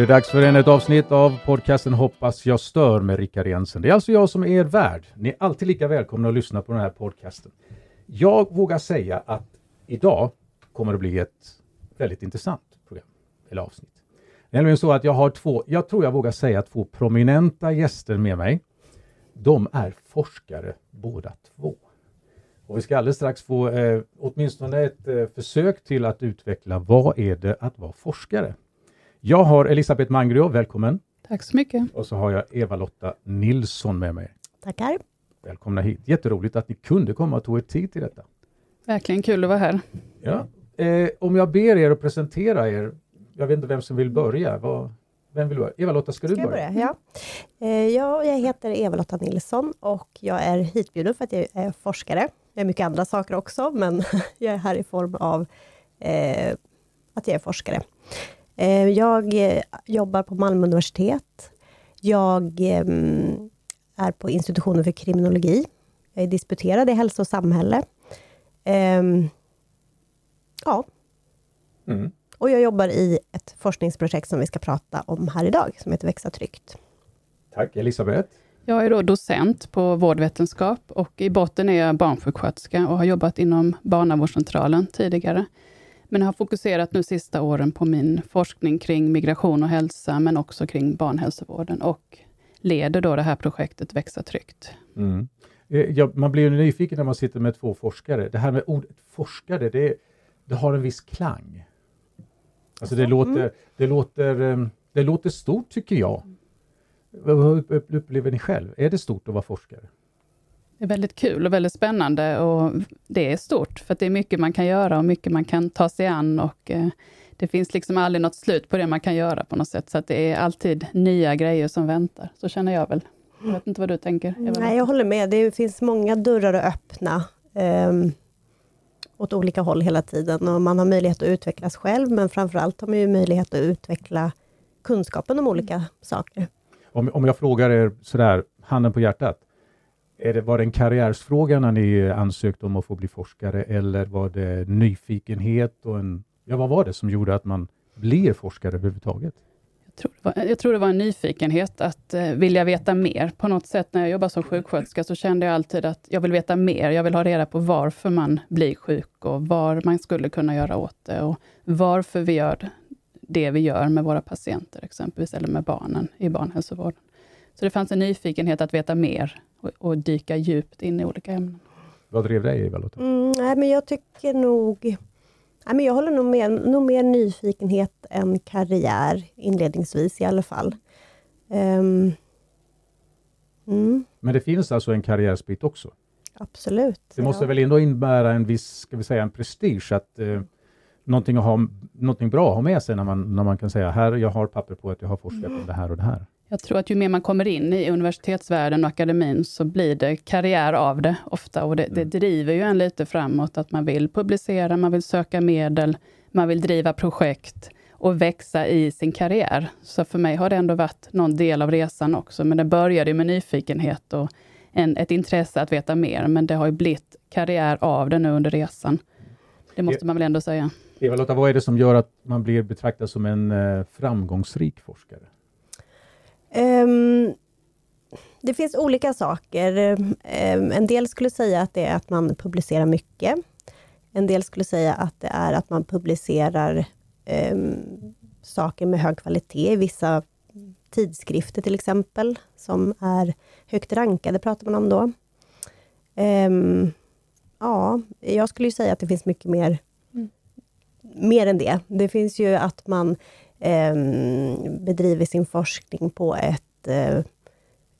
det dags för ännu ett avsnitt av podcasten Hoppas jag stör med Rickard Jensen. Det är alltså jag som är er värd. Ni är alltid lika välkomna att lyssna på den här podcasten. Jag vågar säga att idag kommer det bli ett väldigt intressant program, eller avsnitt. Det är nämligen så att jag har två, jag tror jag vågar säga två prominenta gäster med mig. De är forskare båda två. Och vi ska alldeles strax få eh, åtminstone ett eh, försök till att utveckla vad är det att vara forskare? Jag har Elisabeth Mangrio, välkommen. Tack så mycket. Och så har jag Eva-Lotta Nilsson med mig. Tackar. Välkomna hit. Jätteroligt att ni kunde komma och tog er tid till detta. Verkligen kul att vara här. Ja. Eh, om jag ber er att presentera er, jag vet inte vem som vill börja. Vad, vem vill börja? Eva-Lotta, ska du ska börja? börja? Ja. Eh, ja, jag heter Eva-Lotta Nilsson och jag är hitbjuden för att jag är forskare. Jag är mycket andra saker också, men jag är här i form av eh, att jag är forskare. Eh, jag eh, jobbar på Malmö universitet. Jag ehm, är på institutionen för kriminologi. Jag är disputerad i hälsa och samhälle. Ehm, ja. Mm. Och jag jobbar i ett forskningsprojekt som vi ska prata om här idag, som heter Växa tryggt. Tack. Elisabeth? Jag är då docent på vårdvetenskap och i botten är jag barnsjuksköterska och har jobbat inom barnavårdscentralen tidigare. Men har fokuserat nu sista åren på min forskning kring migration och hälsa, men också kring barnhälsovården och leder då det här projektet Växa tryggt. Mm. Eh, Ja, man blir ju nyfiken när man sitter med två forskare. Det här med ordet forskare, det, det har en viss klang. Alltså det, Mm. låter, det, låter, eh, det låter stort tycker jag. Vad upp- upp- upplever ni själv? Är det stort att vara forskare? Det är väldigt kul och väldigt spännande och det är stort, för att det är mycket man kan göra och mycket man kan ta sig an och eh, det finns liksom aldrig något slut på det man kan göra på något sätt, så att det är alltid nya grejer som väntar. Så känner jag väl. Jag vet inte vad du tänker? Eva? Nej, jag håller med. Det finns många dörrar att öppna um, åt olika håll hela tiden och man har möjlighet att utvecklas själv, men framförallt har man ju möjlighet att utveckla kunskapen om olika saker. Om, om jag frågar er sådär, handen på hjärtat. Är det, var det en karriärsfråga när ni ansökte om att få bli forskare eller var det nyfikenhet och en... Ja, vad var det som gjorde att man blir forskare överhuvudtaget? Jag tror, det var, jag tror det var en nyfikenhet att eh, vilja veta mer. På något sätt när jag jobbade som sjuksköterska så kände jag alltid att jag vill veta mer. Jag vill ha reda på varför man blir sjuk och vad man skulle kunna göra åt det och varför vi gör det vi gör med våra patienter exempelvis, eller med barnen i barnhälsovården. Så det fanns en nyfikenhet att veta mer och, och dyka djupt in i olika ämnen. Vad drev dig Eva-Lotta? Mm, nej, men jag tycker nog... Nej, men jag håller nog med, nog mer nyfikenhet än karriär, inledningsvis i alla fall. Ehm, mm, Men det finns alltså en karriärsbit också? absolut. Det måste ja. väl ändå innebära en viss, ska vi säga en prestige att eh, någonting, att ha, någonting bra att ha med sig när man, när man kan säga här, jag har papper på att jag har forskat om det här och det här. Jag tror att ju mer man kommer in i universitetsvärlden och akademin, så blir det karriär av det ofta. Och det, det driver ju en lite framåt, att man vill publicera, man vill söka medel, man vill driva projekt och växa i sin karriär. Så för mig har det ändå varit någon del av resan också. Men det började med nyfikenhet och en, ett intresse att veta mer. Men det har ju blivit karriär av det nu under resan. Det måste man väl ändå säga. Eva-Lotta, vad är det som gör att man blir betraktad som en eh, framgångsrik forskare? Ehm, det finns olika saker. Ehm, en del skulle säga att det är att man publicerar mycket. En del skulle säga att det är att man publicerar ehm, saker med hög kvalitet i vissa tidskrifter till exempel, som är högt rankade, pratar man om då. Ja, jag skulle ju säga att det finns mycket mer, Mm. mer än det. Det finns ju att man bedrivit bedriver sin forskning på ett eh,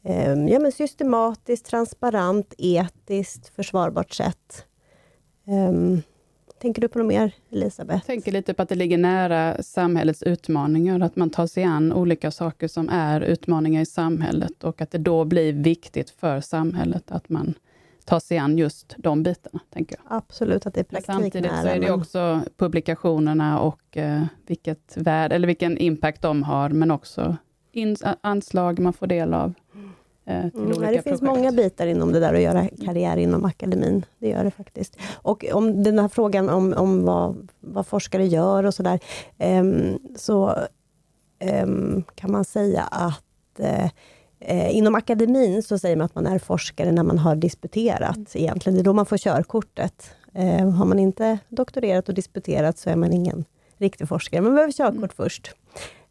ehm, ja, men systematiskt, transparent, etiskt, försvarbart sätt. Ehm, tänker du på något mer, Elisabeth? Jag tänker lite på att det ligger nära samhällets utmaningar, att man tar sig an olika saker som är utmaningar i samhället och att det då blir viktigt för samhället att man tar sig an just de bitarna, tänker jag. Absolut att det är Men praktik Samtidigt så är det också publikationerna och eh, vilket värde, eller vilken impact de har, men också in, anslag man får del av eh, till Mm, olika det finns projekt. många bitar inom det där att göra karriär inom akademin. Det gör det faktiskt. Och om den här frågan om, om vad, vad forskare gör och sådär, ehm, så um, kan man säga att uh, Eh, inom akademin så säger man att man är forskare när man har disputerat mm. egentligen. Det är då man får körkortet. Eh, har man inte doktorerat och disputerat så är man ingen riktig forskare. Man behöver körkort mm. först.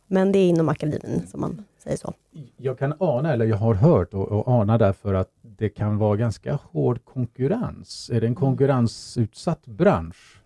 Men det är inom akademin som man säger så. Jag kan ana, eller jag har hört och, och ana därför att det kan vara ganska hård konkurrens. Är det en konkurrensutsatt bransch?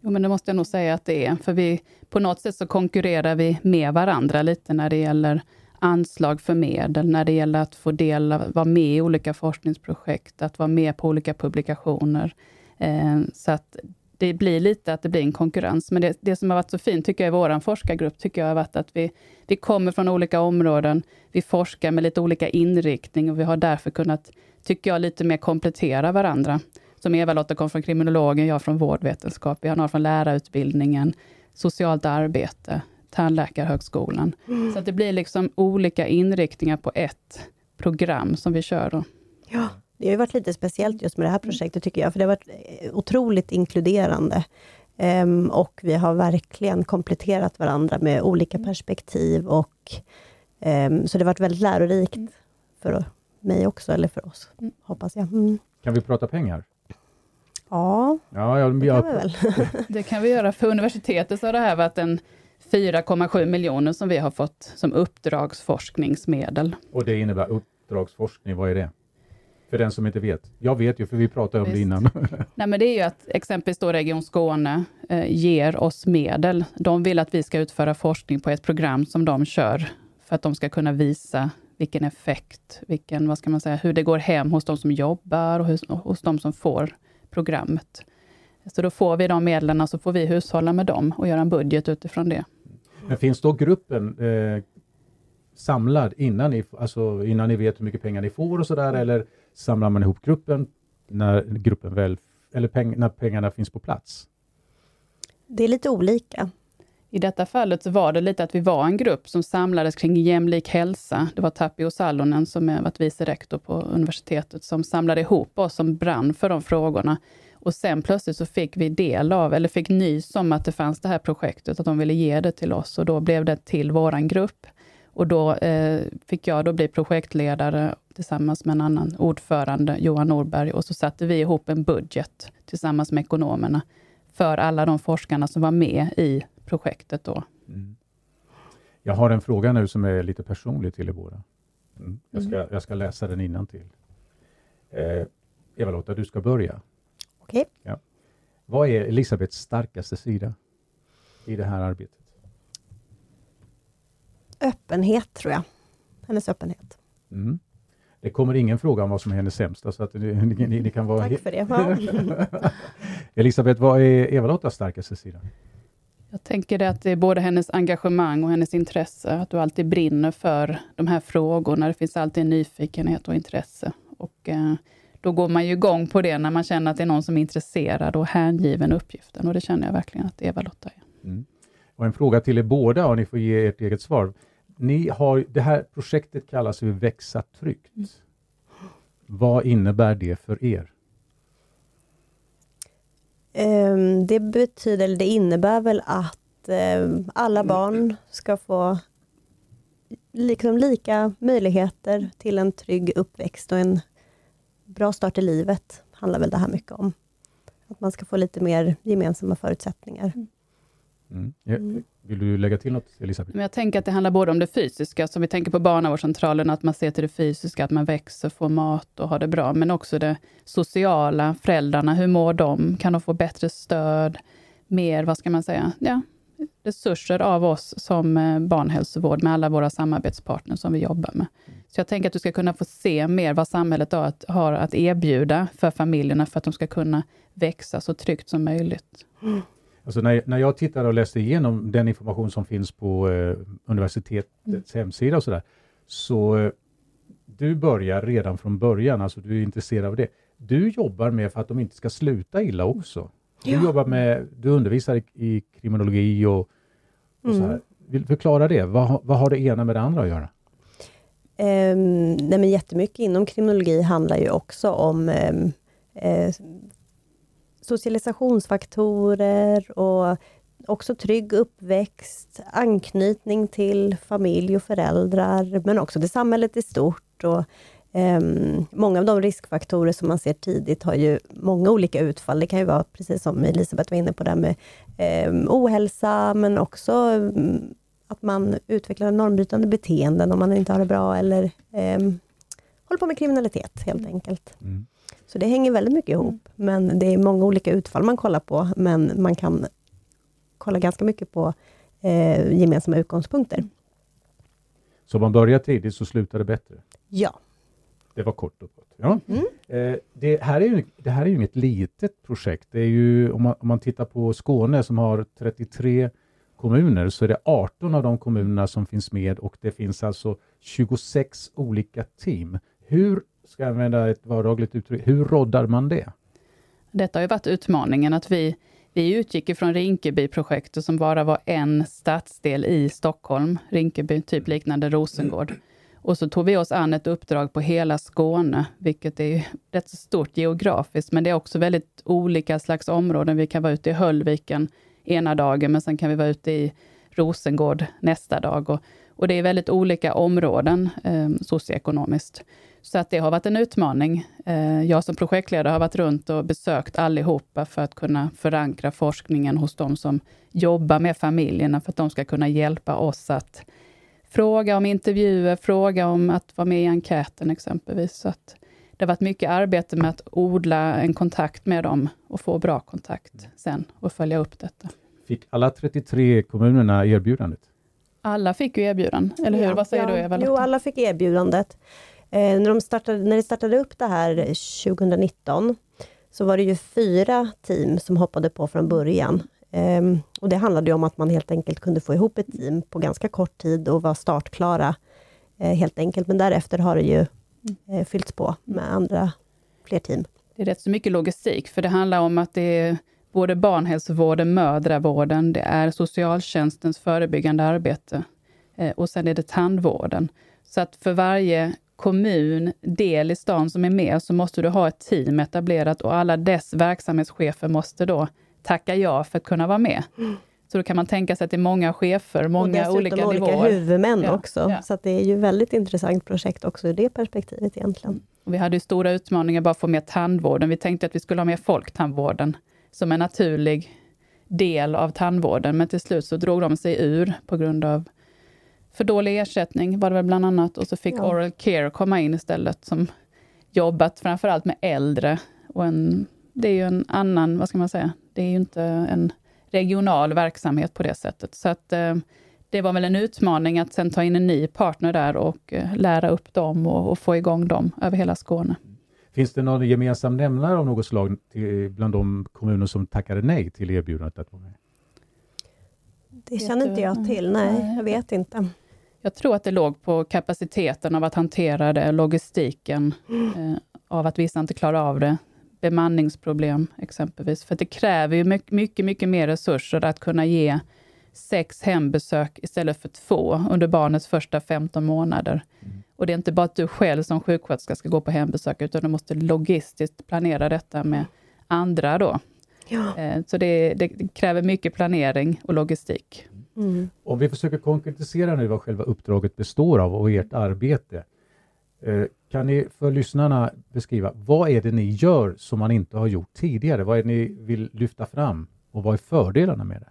Jo, men det måste jag nog säga att det är. För vi, på något sätt så konkurrerar vi med varandra lite när det gäller anslag för medel, när det gäller att få del av, vara med i olika forskningsprojekt, att vara med på olika publikationer. Eh, så att det blir lite att det blir en konkurrens. Men det, det som har varit så fint, tycker jag, i vår forskargrupp, tycker jag har varit att vi, vi kommer från olika områden, vi forskar med lite olika inriktning och vi har därför kunnat, tycker jag, lite mer komplettera varandra. Som Eva-Lotta kom från kriminologen, jag från vårdvetenskap, vi har några från lärarutbildningen, socialt arbete, Tandläkarhögskolan. Mm. Så att det blir liksom olika inriktningar på ett program som vi kör. Då. Ja, det har varit lite speciellt just med det här projektet, tycker jag, för det har varit eh, otroligt inkluderande. Um, och vi har verkligen kompletterat varandra med olika perspektiv, och um, så det har varit väldigt lärorikt mm. för mig också, eller för oss, mm. hoppas jag. Mm. Kan vi prata pengar? Ja, ja jag, det kan vi väl. det kan vi göra. För universitetet så har det här varit en 4,7 miljoner som vi har fått som uppdragsforskningsmedel. Och det innebär uppdragsforskning, vad är det? För den som inte vet. Jag vet ju, för vi pratade om Visst. det innan. Nej, men det är ju att exempelvis då Region Skåne eh, ger oss medel. De vill att vi ska utföra forskning på ett program som de kör, för att de ska kunna visa vilken effekt, vilken, vad ska man säga, hur det går hem hos de som jobbar och hos, hos de som får programmet. Så då får vi de medlen och så får vi hushålla med dem och göra en budget utifrån det. Men finns då gruppen eh, samlad innan ni, alltså innan ni vet hur mycket pengar ni får och sådär, eller samlar man ihop gruppen när gruppen väl, eller peng, när pengarna finns på plats? Det är lite olika. I detta fallet så var det lite att vi var en grupp som samlades kring jämlik hälsa. Det var Tapio Salonen, som är varit vice rektor på universitetet, som samlade ihop oss som brann för de frågorna. Och sen plötsligt så fick vi del av, eller fick nys om att det fanns det här projektet, att de ville ge det till oss och då blev det till våran grupp. Och då eh, fick jag då bli projektledare tillsammans med en annan ordförande, Johan Norberg, och så satte vi ihop en budget tillsammans med ekonomerna för alla de forskarna som var med i projektet då. Mm. Jag har en fråga nu som är lite personlig till er båda. Mm. Jag, ska, jag ska läsa den innan till. Eh, Eva-Lotta, du ska börja. Okej. Okay. Ja. Vad är Elisabeths starkaste sida i det här arbetet? Öppenhet, tror jag. Hennes öppenhet. Mm. Det kommer ingen fråga om vad som är hennes sämsta, så att ni, ni, ni kan vara... Tack för det. Elisabeth, vad är Eva-Lottas starkaste sida? Jag tänker det att det är både hennes engagemang och hennes intresse, att du alltid brinner för de här frågorna. Det finns alltid en nyfikenhet och intresse. Och, eh, då går man ju igång på det när man känner att det är någon som är intresserad och hängiven uppgiften. Och det känner jag verkligen att Eva-Lotta är. Mm. Och en fråga till er båda, och ni får ge ert eget svar. Ni har, det här projektet kallas ju Växa tryggt. Mm. Vad innebär det för er? Um, det betyder, eller det innebär väl att um, alla barn ska få liksom lika möjligheter till en trygg uppväxt och en bra start i livet, handlar väl det här mycket om. Att man ska få lite mer gemensamma förutsättningar. Mm. mm. Ja, vill du lägga till något, Elisabeth? jag tänker att det handlar både om det fysiska, som vi tänker på barnavårdscentralen, att man ser till det fysiska, att man växer, får mat och har det bra, men också det sociala, föräldrarna, hur mår de? Kan de få bättre stöd? Mer, vad ska man säga, ja, resurser av oss som eh, barnhälsovård med alla våra samarbetspartners som vi jobbar med. Så jag tänker att du ska kunna få se mer vad samhället har att erbjuda för familjerna för att de ska kunna växa så tryggt som möjligt. Mm. Alltså när, när jag tittade och läste igenom den information som finns på eh, universitetets mm. hemsida och sådär, så eh, du börjar redan från början, alltså du är intresserad av det. Du jobbar med för att de inte ska sluta illa också. Du, ja. jobbar med, du undervisar i, i kriminologi och, och mm. så här. Vill du förklara det? Vad, vad har det ena med det andra att göra? Um, nej men jättemycket inom kriminologi handlar ju också om um, uh, socialisationsfaktorer och också trygg uppväxt, anknytning till familj och föräldrar, men också till samhället i stort. Och, um, många av de riskfaktorer som man ser tidigt har ju många olika utfall. Det kan ju vara, precis som Elisabeth var inne på, där med um, ohälsa, men också um, att man utvecklar normbrytande beteenden om man inte har det bra, eller håller på med kriminalitet helt mm. enkelt. Mm. Så det hänger väldigt mycket ihop, mm. men det är många olika utfall man kollar på, men man kan kolla ganska mycket på eh, gemensamma utgångspunkter. Så om man börjar tidigt så slutar det bättre? Ja. Det var kort och gott. Ja. Mm. Eh, det, här är ju, det här är ju inget litet projekt. Det är ju, om, man, om man tittar på Skåne som har 33 kommuner så är det 18 av de kommunerna som finns med och det finns alltså 26 olika team. Hur, ska jag använda ett vardagligt uttryck, hur roddar man det? Detta har ju varit utmaningen att vi vi utgick ifrån Rinkebyprojektet som bara var en stadsdel i Stockholm, Rinkeby, typ liknande Rosengård. Och så tog vi oss an ett uppdrag på hela Skåne, vilket är rätt stort geografiskt, men det är också väldigt olika slags områden. Vi kan vara ute i Höllviken ena dagen, men sen kan vi vara ute i Rosengård nästa dag. Och, och det är väldigt olika områden eh, socioekonomiskt. Så att det har varit en utmaning. Eh, jag som projektledare har varit runt och besökt allihopa för att kunna förankra forskningen hos de som jobbar med familjerna, för att de ska kunna hjälpa oss att fråga om intervjuer, fråga om att vara med i enkäten exempelvis. Så att det har varit mycket arbete med att odla en kontakt med dem och få bra kontakt sen och följa upp detta. Fick alla 33 kommunerna erbjudandet? Alla fick ju erbjudanden, eller hur? Ja, Vad säger ja. du Eva? Jo, alla fick erbjudandet. Eh, när, de startade, när de startade upp det här 2019, så var det ju fyra team som hoppade på från början. Eh, och Det handlade om att man helt enkelt kunde få ihop ett team på ganska kort tid och vara startklara, eh, helt enkelt. Men därefter har det ju eh, fyllts på med andra, fler team. Det är rätt så mycket logistik, för det handlar om att det är både barnhälsovården, mödravården, det är socialtjänstens förebyggande arbete eh, och sen är det tandvården. Så att för varje kommun, del i stan som är med, så måste du ha ett team etablerat och alla dess verksamhetschefer måste då tacka ja för att kunna vara med. Mm. Så då kan man tänka sig att det är många chefer, många och olika, olika nivåer. huvudmän ja, också. Ja. Så det är ju väldigt intressant projekt också ur det perspektivet egentligen. Och vi hade ju stora utmaningar bara att få med tandvården. Vi tänkte att vi skulle ha med folktandvården som en naturlig del av tandvården, men till slut så drog de sig ur på grund av för dålig ersättning var det väl bland annat och så fick ja. Oral Care komma in istället som jobbat framförallt med äldre. Och en, det är ju en annan, vad ska man säga, det är ju inte en regional verksamhet på det sättet. Så att eh, det var väl en utmaning att sen ta in en ny partner där och eh, lära upp dem och, och, få igång dem över hela Skåne. Finns det någon gemensam nämnare av något slag till, bland de kommuner som tackade nej till erbjudandet att vara med? Det känner inte jag till, nej, jag vet inte. Jag tror att det låg på kapaciteten av att hantera det, logistiken, mm. eh, av att vissa inte klarar av det. Bemanningsproblem exempelvis. För det kräver ju mycket, mycket, mycket mer resurser att kunna ge sex hembesök istället för två under barnets första 15 månader. Mm. Och det är inte bara att du själv som sjuksköterska ska gå på hembesök, utan du måste logistiskt planera detta med andra då. Ja. Eh, så det, det, kräver mycket planering och logistik. Mm. Om vi försöker konkretisera nu vad själva uppdraget består av och ert arbete. Eh, kan ni för lyssnarna beskriva, vad är det ni gör som man inte har gjort tidigare? Vad är det ni vill lyfta fram och vad är fördelarna med det?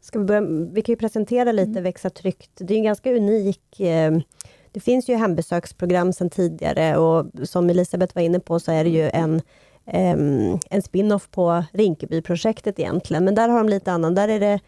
Ska vi, börja, vi kan ju presentera lite mm. Växa tryggt. Det är en ganska unik eh, det finns ju hembesöksprogram sedan tidigare och som Elisabeth var inne på så är det ju en, en spin-off på Rinkebyprojektet egentligen, men där har de lite annan. Där är det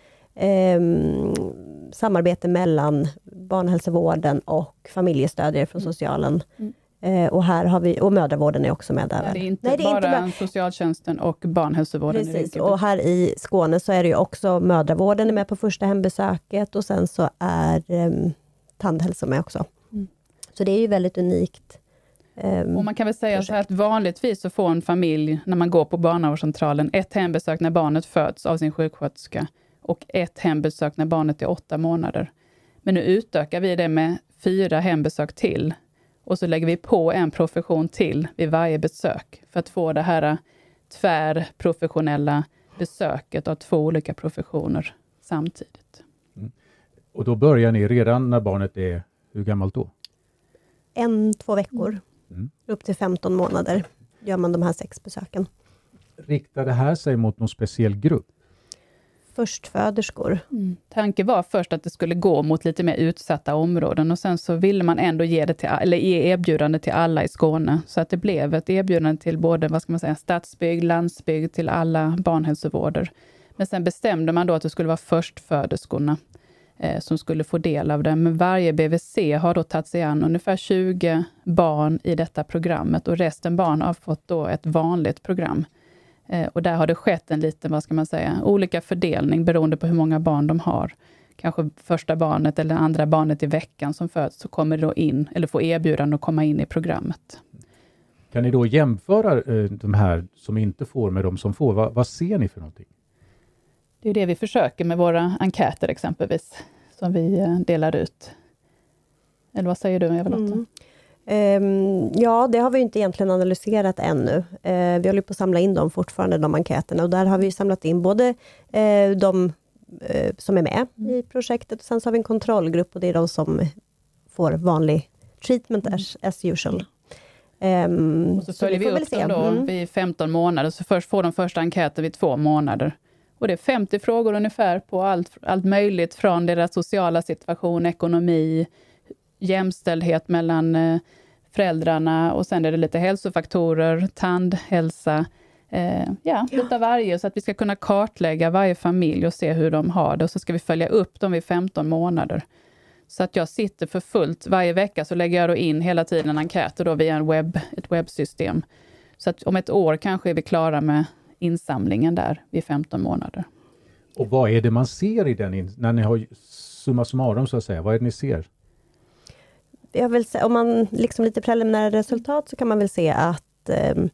samarbete mellan barnhälsovården och familjestödjare från mm. socialen. Mm. Eh, och, här har vi, och mödravården är också med där. Nej, det är inte Nej, det är bara inte socialtjänsten och barnhälsovården Precis, och här i Skåne så är det ju också mödravården är med på första hembesöket och sen så är eh, tandhälsa med också. Mm. Så det är ju väldigt unikt. Um, och man kan väl säga så här att vanligtvis så får en familj, när man går på barnavårdscentralen, ett hembesök när barnet föds av sin sjuksköterska och ett hembesök när barnet är åtta månader. Men nu utökar vi det med fyra hembesök till och så lägger vi på en profession till vid varje besök för att få det här tvärprofessionella besöket av två olika professioner samtidigt. Och då börjar ni redan när barnet är, hur gammalt då? En, två veckor, Mm. upp till 15 månader, gör man de här sex besöken. Riktar det här sig mot någon speciell grupp? Förstföderskor. Mm. Tanken var först att det skulle gå mot lite mer utsatta områden och sen så ville man ändå ge, det till, eller ge erbjudande till alla i Skåne. Så att det blev ett erbjudande till både vad ska man säga, stadsbygd, landsbygd, till alla barnhälsovårder. Men sen bestämde man då att det skulle vara förstföderskorna eh, som skulle få del av det. Men varje BVC har då tagit sig an ungefär 20 barn i detta programmet och resten barn har fått då ett vanligt program. Eh, och där har det skett en liten, vad ska man säga, olika fördelning beroende på hur många barn de har. Kanske första barnet eller andra barnet i veckan som föds, så kommer det då in, eller får erbjudande att komma in i programmet. Kan ni då jämföra eh, de här som inte får med de som får? Va, vad ser ni för någonting? Det är det vi försöker med våra enkäter exempelvis, som vi eh, delar ut. Eller vad säger du Eva-Lotta? Mm. Ehm, ja, det har vi inte egentligen analyserat ännu. Eh, vi håller på att samla in dem fortfarande, de enkäterna. Och där har vi samlat in både eh, de eh, som är med Mm. i projektet, och sen så har vi en kontrollgrupp och det är de som får vanlig treatment as, as usual. Mm. Och så följer vi får väl upp dem då Mm. vid 15 månader, så först får de första enkäten vid två månader. Och det är 50 frågor ungefär på allt, allt möjligt från deras sociala situation, ekonomi, jämställdhet mellan eh, föräldrarna och sen är det lite hälsofaktorer, tandhälsa, eh, ja, lite av varje, så att vi ska kunna kartlägga varje familj och se hur de har det. Och så ska vi följa upp dem vid 15 månader. Så att jag sitter för fullt varje vecka, så lägger jag då in hela tiden enkäter då via en webb, ett webbsystem. Så att om ett år kanske är vi klara med insamlingen där vid 15 månader. Och vad är det man ser i den, när ni har summa summarum så att säga, vad är det ni ser? Jag vill säga, om man liksom lite preliminära resultat så kan man väl se att ehm,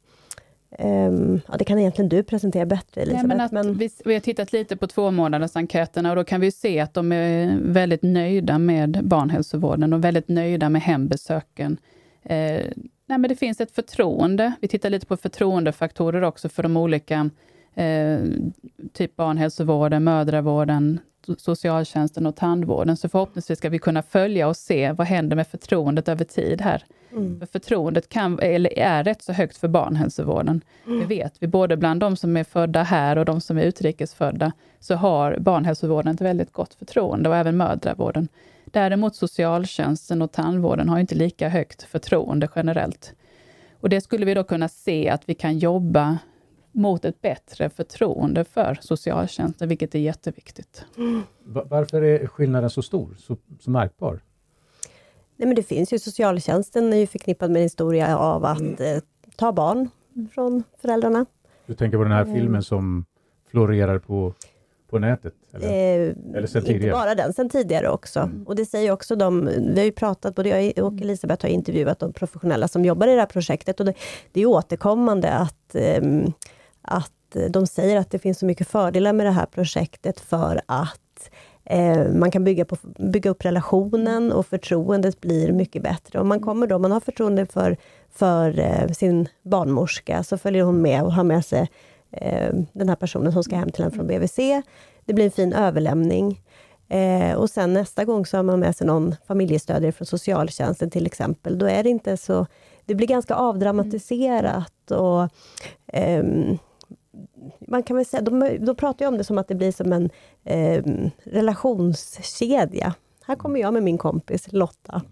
ehm, ja, det kan egentligen du presentera bättre Nej, Elisabeth. men att men, vi, vi har tittat lite på två månaders enkäterna och då kan vi se att de är väldigt nöjda med barnhälsovården och väldigt nöjda med hembesöken. Eh, nej, men det finns ett förtroende. Vi tittar lite på förtroendefaktorer också för de olika, eh, typ barnhälsovården, mödravården, socialtjänsten och tandvården. Så förhoppningsvis ska vi kunna följa och se vad händer med förtroendet över tid här. mm, För förtroendet kan, eller är rätt så högt för barnhälsovården. Det vet vi, både bland de som är födda här och de som är utrikesfödda, så har barnhälsovården ett väldigt gott förtroende och även mödravården. Däremot socialtjänsten och tandvården har inte lika högt förtroende generellt. Och det skulle vi då kunna se att vi kan jobba mot ett bättre förtroende för socialtjänsten, vilket är jätteviktigt. Va- Varför är skillnaden så stor, så, så märkbar? nej, men det finns ju socialtjänsten är ju förknippad med en historia av att eh, ta barn från föräldrarna. Du tänker på den här Mm. filmen som florerar på, på nätet? Eller? Eh, Eller sen inte tidigare. bara den, sen tidigare också. Och det säger också de, vi har ju pratat, både jag och Elisabeth har intervjuat de professionella som jobbar i det här projektet och det, det är återkommande att, ehm, att de säger att det finns så mycket fördelar med det här projektet för att eh, man kan bygga, på, bygga upp relationen och förtroendet blir mycket bättre. Om man kommer då, man har förtroende för, för eh, sin barnmorska, så följer hon med och har med sig eh, den här personen som ska hem till en från BVC. Det blir en fin överlämning. Eh, och sen nästa gång så har man med sig någon familjestödjare från socialtjänsten till exempel. Då är det inte så... Det blir ganska avdramatiserat och ehm, man kan väl säga, de, då pratar jag om det som att det blir som en eh, relationskedja. Här kommer jag med min kompis Lotta.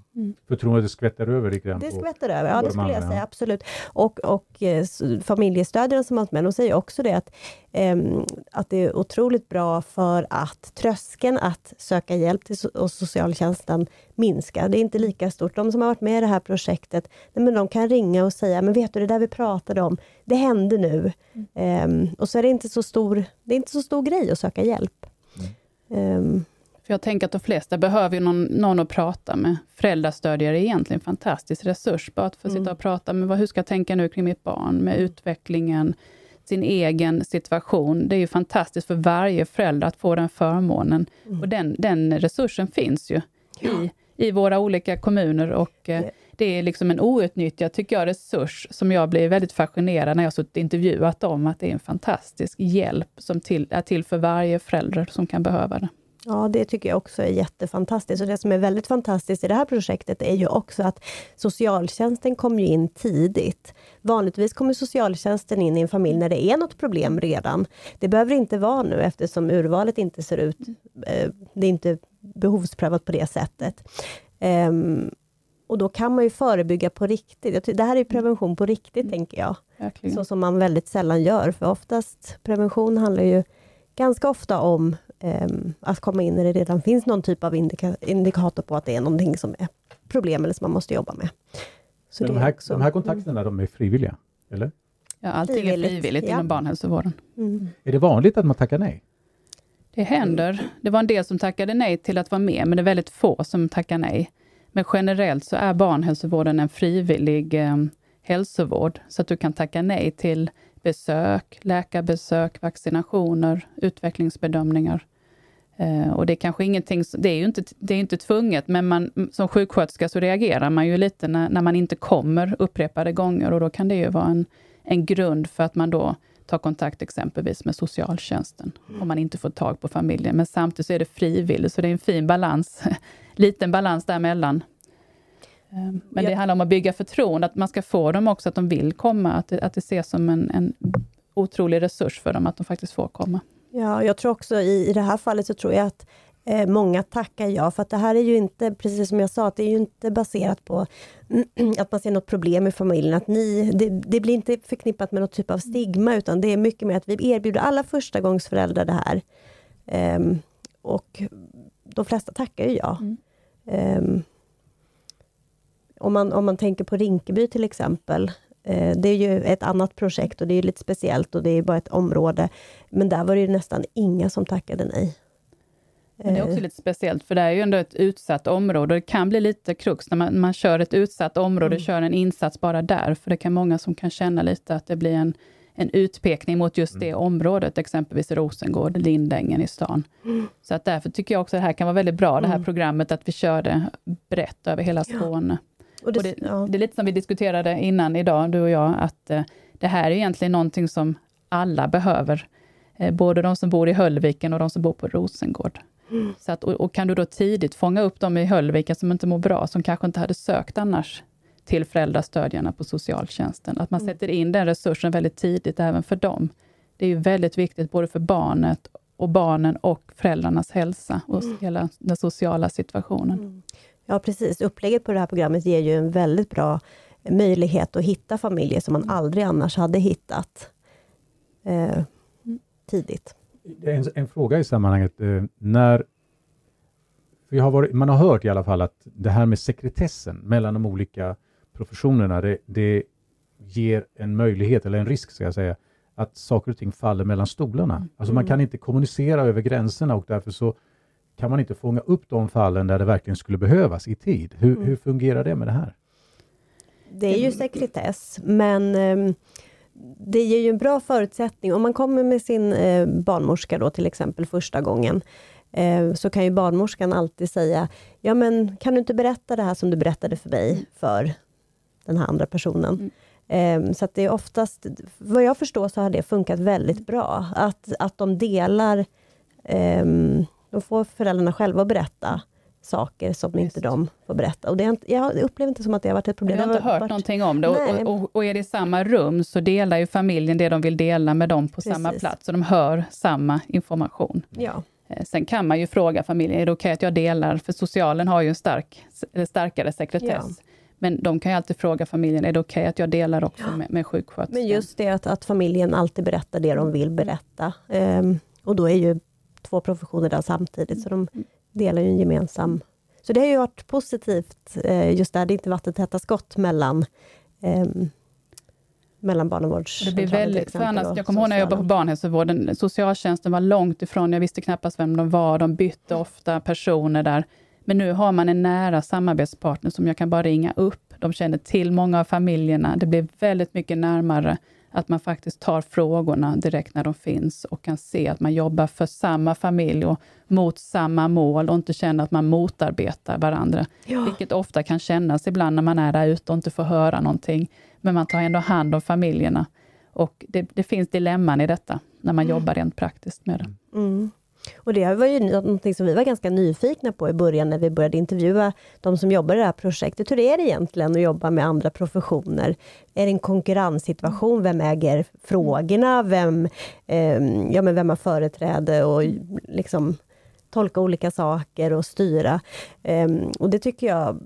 Förtroendet skvätter över lite grann Det skvätter över, ja det de skulle jag säga, absolut. Och, och eh, familjestödjaren som har varit med, de säger också det att, ehm, att det är otroligt bra för att tröskeln att söka hjälp till so- hos socialtjänsten minskar. Det är inte lika stort. De som har varit med i det här projektet, nej, men de kan ringa och säga, men vet du det där vi pratade om, det hände nu. Ehm, och så är det inte så stor, det är inte så stor grej att söka hjälp. Ehm, För jag tänker att de flesta behöver ju någon, någon att prata med. Föräldrastödjare är egentligen en fantastisk resurs, bara att få Mm. sitta och prata med vad, hur ska jag tänka nu kring mitt barn, med utvecklingen, sin egen situation. Det är ju fantastiskt för varje förälder att få den förmånen. Mm. Och den, den resursen finns ju i, i våra olika kommuner och eh, det är liksom en outnyttjad, tycker jag, resurs som jag blir väldigt fascinerad när jag suttit intervjuat dem, att det är en fantastisk hjälp som till, är till för varje förälder som kan behöva det. Ja, det tycker jag också är jättefantastiskt. Och det som är väldigt fantastiskt i det här projektet är ju också att socialtjänsten kommer in tidigt. Vanligtvis kommer socialtjänsten in i en familj när det är något problem redan. Det behöver inte vara nu eftersom urvalet inte ser ut, eh, det är inte behovsprövat på det sättet. Um, och då kan man ju förebygga på riktigt. Det här är prevention på riktigt, mm. tänker jag. Verkligen. Så som man väldigt sällan gör, för oftast prevention handlar ju ganska ofta om att komma in när det redan finns någon typ av indika indikator på att det är någonting som är problem eller som man måste jobba med. Så de, här, också, de här kontakterna, mm. de är frivilliga, eller? Ja, allting är frivilligt ja. inom barnhälsovården. Mm. Är det vanligt att man tackar nej? Det händer. Det var en del som tackade nej till att vara med, men det är väldigt få som tackar nej. Men generellt så är barnhälsovården en frivillig eh, hälsovård, så att du kan tacka nej till besök, läkarbesök, vaccinationer, utvecklingsbedömningar. Eh, och det är kanske ingenting, det är ju inte, det är inte tvunget, men man, som sjuksköterska så reagerar man ju lite när, när man inte kommer upprepade gånger och då kan det ju vara en, en grund för att man då tar kontakt exempelvis med socialtjänsten, mm. om man inte får tag på familjen. Men samtidigt så är det frivilligt, så det är en fin balans, liten balans däremellan. Ehm, men det handlar om att bygga förtroende, att man ska få dem också, att de vill komma, att det, att det ses som en, en otrolig resurs för dem, att de faktiskt får komma. Ja, jag tror också i, i det här fallet så tror jag att eh, många tackar ja, för att det här är ju inte, precis som jag sa, att det är ju inte baserat på att man ser något problem i familjen, att ni, det, det, blir inte förknippat med något typ av stigma, utan det är mycket mer att vi erbjuder alla förstagångsföräldrar det här. Um, och de flesta tackar ju ja. Mm. Um, om, man, om man tänker på Rinkeby till exempel, eh, det är ju ett annat projekt och det är lite speciellt och det är bara ett område. Men där var det nästan inga som tackade nej. Men det är också eh. lite speciellt, för det är ju ändå ett utsatt område. och Det kan bli lite krux när man, man kör ett utsatt område, mm. kör en insats bara där, för det kan många som kan känna lite att det blir en, en utpekning mot just det mm. området, exempelvis Rosengård, Lindängen i stan. Mm. Så att därför tycker jag också att det här kan vara väldigt bra, det här mm. programmet, att vi kör det brett över hela Skåne. Ja. Och det, och det, ja. det, är lite som vi diskuterade innan idag, du och jag, att eh, det här är egentligen någonting som alla behöver. Eh, både de som bor i Höllviken och de som bor på Rosengård. Mm. Så att, och, och, kan du då tidigt fånga upp dem i Höllviken som inte mår bra, som kanske inte hade sökt annars till föräldrastödjarna på socialtjänsten. Att man mm. sätter in den resursen väldigt tidigt även för dem. Det är ju väldigt viktigt både för barnet och barnen och föräldrarnas hälsa och mm. hela den sociala situationen. Mm. Ja precis, upplägget på det här programmet ger ju en väldigt bra möjlighet att hitta familjer som man mm. aldrig annars hade hittat eh, tidigt. En, en, fråga i sammanhanget. Eh, när vi har varit, man har hört i alla fall att det här med sekretessen mellan de olika professionerna, det, det ger en möjlighet, eller en risk ska jag säga, att saker och ting faller mellan stolarna. Mm. Alltså man mm. kan inte kommunicera över gränserna och därför så kan man inte fånga upp de fallen där det verkligen skulle behövas i tid. Hur, mm. hur fungerar det med det här? Det är ju sekretess, men eh, det ger ju en bra förutsättning. Om man kommer med sin eh, barnmorska då till exempel första gången, eh, så kan ju barnmorskan alltid säga, ja men kan du inte berätta det här som du berättade för mig, för den här andra personen? Mm. Ehm, så att det är oftast, vad jag förstår så har det funkat väldigt bra, att, att de delar um, då får föräldrarna själva berätta saker som inte de får berätta. Och det är, jag upplever inte som att det har varit ett problem. Jag har inte hört varit... någonting om det. Och, och, och, är det i samma rum, så delar ju familjen det de vill dela med dem på Precis. samma plats, så de hör samma information. Ja. Eh, sen kan man ju fråga familjen, är det okej okay att jag delar? För socialen har ju en stark, starkare sekretess. Ja. Men de kan ju alltid fråga familjen, är det okej okay att jag delar också ja. med, med sjuksköterskan? Men just det att, att familjen alltid berättar det de vill berätta. Um, och då är ju två professioner där samtidigt, så de delar ju en gemensam... Så det har ju varit positivt, eh, just där det inte vattentäta skott mellan eh, mellan. Det blir väldigt, annars, jag kommer ihåg när jag jobbade på barnhälsovården, socialtjänsten var långt ifrån, jag visste knappast vem de var, de bytte ofta personer där. Men nu har man en nära samarbetspartner som jag kan bara ringa upp. De känner till många av familjerna. Det blir väldigt mycket närmare Att man faktiskt tar frågorna direkt när de finns och kan se att man jobbar för samma familj och mot samma mål och inte känner att man motarbetar varandra. Ja. Vilket ofta kan kännas ibland när man är där ute och inte får höra någonting. Men man tar ändå hand om familjerna. Och det, det finns dilemman i detta, när man mm. jobbar rent praktiskt med det. Mm. Och det var ju någonting som vi var ganska nyfikna på i början när vi började intervjua de som jobbar i det här projektet. Hur är det egentligen att jobba med andra professioner? Är det en konkurrenssituation? Vem äger frågorna? Vem, eh, ja, men vem har företräde och liksom tolka olika saker och styra? Eh, och det tycker jag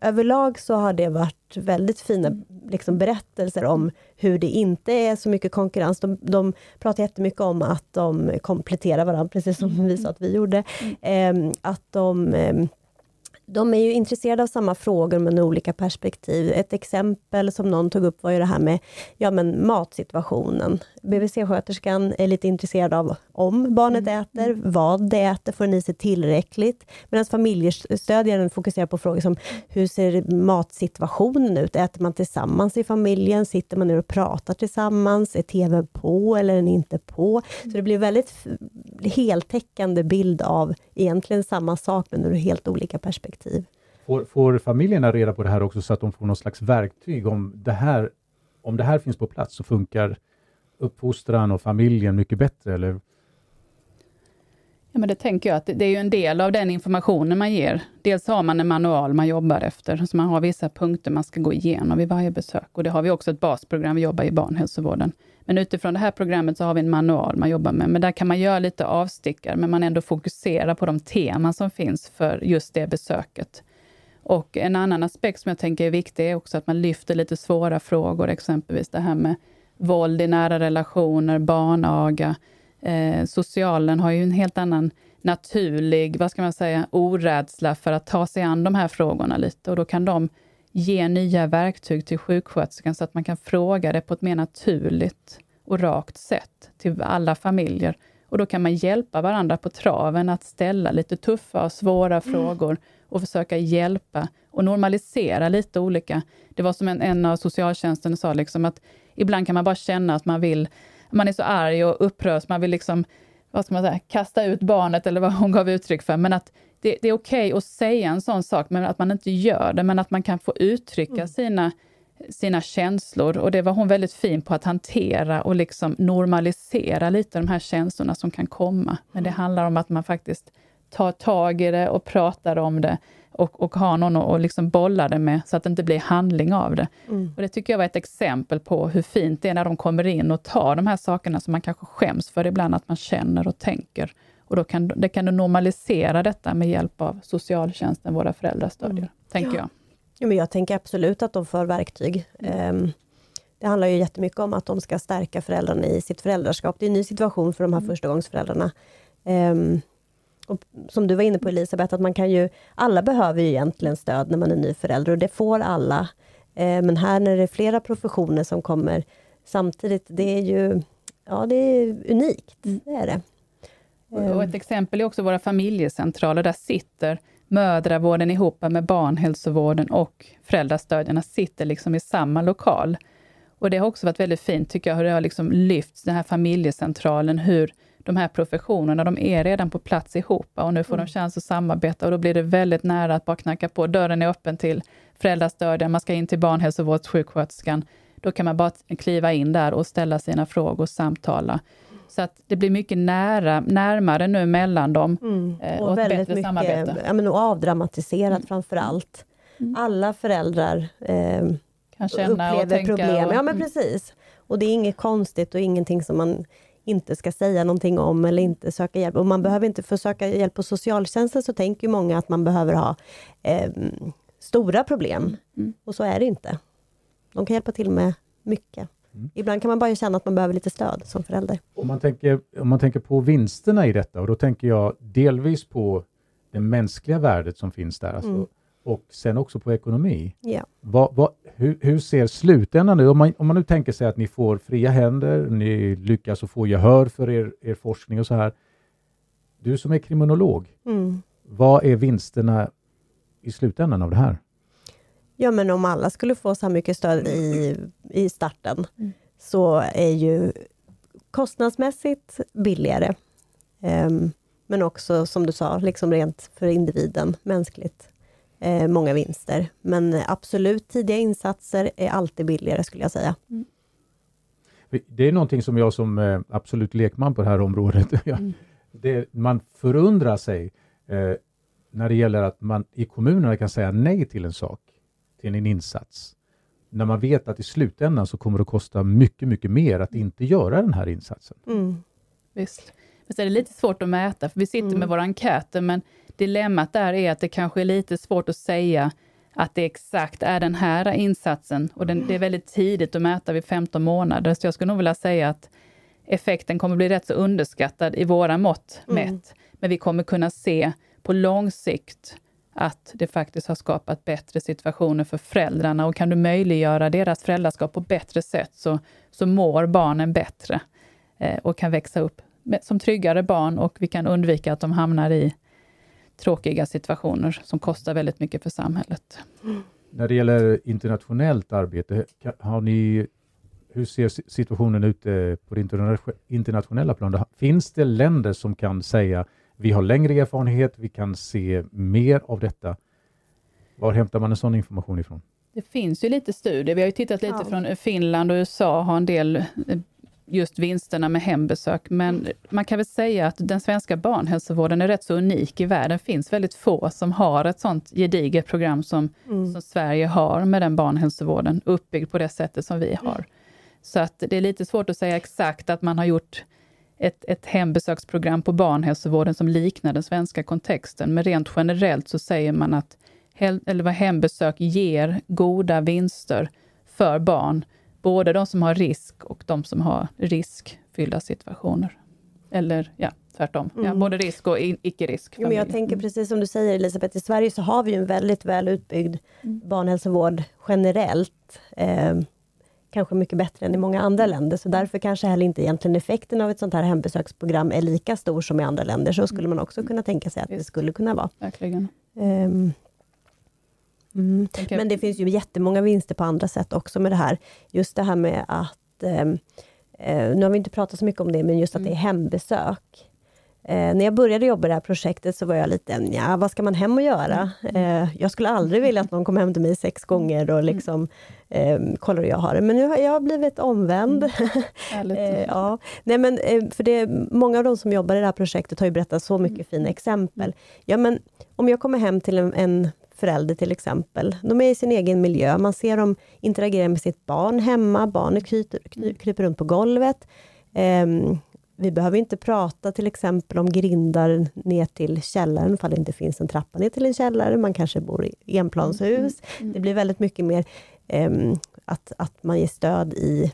överlag så har det varit väldigt fina liksom, berättelser om hur det inte är så mycket konkurrens. De, de pratar jättemycket om att de kompletterar varandra, precis som vi sa att vi gjorde. Eh, att de eh, de är ju intresserade av samma frågor men olika perspektiv. Ett exempel som någon tog upp var ju det här med ja, men matsituationen. BVC-sköterskan är lite intresserad av om barnet mm. äter, vad det äter, får den i sig tillräckligt? Medan familjestödjaren fokuserar på frågor som hur ser matsituationen ut? Äter man tillsammans i familjen? Sitter man ner och pratar tillsammans? Är TVn på eller är den inte på? Så det blir väldigt heltäckande bild av egentligen samma sak men ur helt olika perspektiv. Får, får familjerna reda på det här också så att de får något slags verktyg om det här, om det här finns på plats så funkar uppfostran och familjen mycket bättre eller? Ja, men det tänker jag att det är ju en del av den informationen man ger. Dels har man en manual man jobbar efter, så man har vissa punkter man ska gå igenom vid varje besök. Och det har vi också ett basprogram, vi jobbar i barnhälsovården. Men utifrån det här programmet så har vi en manual man jobbar med. Men där kan man göra lite avstickar, men man ändå fokuserar på de teman som finns för just det besöket. Och en annan aspekt som jag tänker är viktig är också att man lyfter lite svåra frågor, exempelvis det här med våld i nära relationer, barnaga, Eh, socialen har ju en helt annan naturlig, vad ska man säga, orädsla för att ta sig an de här frågorna lite och då kan de ge nya verktyg till sjuksköterskan så att man kan fråga det på ett mer naturligt och rakt sätt till alla familjer. Och då kan man hjälpa varandra på traven att ställa lite tuffa och svåra mm. frågor och försöka hjälpa och normalisera lite olika. Det var som en, en av socialtjänsten sa, liksom att ibland kan man bara känna att man vill man är så arg och upprörd, man vill liksom, vad ska man säga, kasta ut barnet eller vad hon gav uttryck för. Men att det, det är okej okay att säga en sån sak, men att man inte gör det, men att man kan få uttrycka mm. sina, sina känslor. Och det var hon väldigt fin på att hantera och liksom normalisera lite de här känslorna som kan komma. Men det handlar om att man faktiskt tar tag i det och pratar om det och, och ha någon att liksom bolla det med, så att det inte blir handling av det. Mm. Och Det tycker jag var ett exempel på hur fint det är när de kommer in och tar de här sakerna som man kanske skäms för ibland, att man känner och tänker. Och då kan, det kan du normalisera detta med hjälp av socialtjänsten, våra föräldrastödjare, mm. tänker jag. Ja, men jag tänker absolut att de får verktyg. Um, det handlar ju jättemycket om att de ska stärka föräldrarna i sitt föräldraskap. Det är en ny situation för de här mm. förstagångsföräldrarna. Um, och som du var inne på Elisabeth, att man kan ju, alla behöver ju egentligen stöd när man är ny förälder och det får alla. Eh, men här när det är flera professioner som kommer samtidigt, det är ju ja, det är unikt. Mm. Det är det. Och ett exempel är också våra familjecentraler. Där sitter mödravården ihop med barnhälsovården och föräldrastödjarna sitter liksom i samma lokal. Och det har också varit väldigt fint, tycker jag, hur det har liksom lyfts, den här familjecentralen, hur de här professionerna, de är redan på plats ihop och nu får mm. de chans att samarbeta och då blir det väldigt nära att bara knacka på. Dörren är öppen till föräldrastödjan, man ska in till barnhälsovårdssjuksköterskan. Då kan man bara kliva in där och ställa sina frågor och samtala. Så att det blir mycket nära, närmare nu mellan dem mm. Eh, och, och ett bättre mycket, samarbete. Ja, men och avdramatiserat mm. framför allt. Mm. Alla föräldrar eh, upplever problem. Och, ja, men mm. precis. Och det är inget konstigt och ingenting som man inte ska säga någonting om eller inte söka hjälp. Och man behöver inte försöka hjälp på socialtjänsten, så tänker många att man behöver ha eh, stora problem. Mm. Och så är det inte. De kan hjälpa till med mycket. Mm. Ibland kan man bara känna att man behöver lite stöd som förälder. Om man, tänker, om man tänker på vinsterna i detta, och då tänker jag delvis på det mänskliga värdet som finns där. Alltså, mm och sen också på ekonomi. Ja. Vad, vad, hur, hur, ser slutändan nu, om man, om man nu tänker sig att ni får fria händer, ni lyckas att få gehör för er, er forskning och så här. Du som är kriminolog, mm. vad är vinsterna i slutändan av det här? Ja, men om alla skulle få så här mycket stöd i, i starten, mm. så är ju kostnadsmässigt billigare. Um, men också som du sa, liksom rent för individen, mänskligt, eh, många vinster. Men absolut, tidiga insatser är alltid billigare skulle jag säga. Mm. Det är någonting som jag som eh, absolut lekman på det här området, mm. det, man förundrar sig eh, när det gäller att man i kommunerna kan säga nej till en sak, till en insats. När man vet att i slutändan så kommer det att kosta mycket, mycket mer att inte göra den här insatsen. Mm. Visst. Men så är det lite svårt att mäta, för vi sitter mm. med våra enkäter, men dilemmat där är att det kanske är lite svårt att säga att det exakt är den här insatsen. Och den, det är väldigt tidigt att mäta vid 15 månader, så jag skulle nog vilja säga att effekten kommer bli rätt så underskattad i våra mått mm. mätt. Men vi kommer kunna se på lång sikt att det faktiskt har skapat bättre situationer för föräldrarna och kan du möjliggöra deras föräldraskap på bättre sätt så, så mår barnen bättre eh, och kan växa upp som tryggare barn och vi kan undvika att de hamnar i tråkiga situationer som kostar väldigt mycket för samhället. När det gäller internationellt arbete, har ni, hur ser situationen ut eh, på det internationella planet? Finns det länder som kan säga vi har längre erfarenhet, vi kan se mer av detta. Var hämtar man en sån information ifrån? Det finns ju lite studier. Vi har ju tittat lite ja. från Finland och USA, har en del eh, just vinsterna med hembesök. Men man kan väl säga att den svenska barnhälsovården är rätt så unik i världen. Det finns väldigt få som har ett sånt gediget program som, mm. som Sverige har med den barnhälsovården, uppbyggd på det sättet som vi har. Så att det är lite svårt att säga exakt att man har gjort ett, ett hembesöksprogram på barnhälsovården som liknar den svenska kontexten. Men rent generellt så säger man att eller vad hembesök ger goda vinster för barn. Både de som har risk och de som har riskfyllda situationer. Eller ja, tvärtom. Mm. Ja, både risk och icke-risk. Men jag tänker mm. precis som du säger Elisabeth, i Sverige så har vi en väldigt väl utbyggd mm. barnhälsovård generellt. Eh, kanske mycket bättre än i många andra länder, så därför kanske heller inte egentligen effekten av ett sånt här hembesöksprogram är lika stor som i andra länder. Så skulle man också kunna tänka sig att det skulle kunna vara. Verkligen. Um, mm. Men det finns ju jättemånga vinster på andra sätt också med det här. Just det här med att, um, uh, nu har vi inte pratat så mycket om det, men just att det är mm. hembesök. Eh, när jag började jobba i det här projektet så var jag lite, ja vad ska man hem och göra? Mm. Eh, jag skulle aldrig vilja att någon kom hem till mig sex gånger och mm. liksom eh, kollar hur jag har det. Men nu har jag blivit omvänd. Mm. eh, ja. Nej, men, eh, för det, många av de som jobbar i det här projektet har ju berättat så mycket fina exempel. Ja, men om jag kommer hem till en, en förälder till exempel. De är i sin egen miljö, man ser dem interagera med sitt barn hemma, barnet kryper, kryper runt på golvet. Um, vi behöver inte prata till exempel om grindar ner till källaren, ifall det inte finns en trappa ner till en källare. Man kanske bor i enplanshus. Mm. Mm. Det blir väldigt mycket mer um, att, att man ger stöd i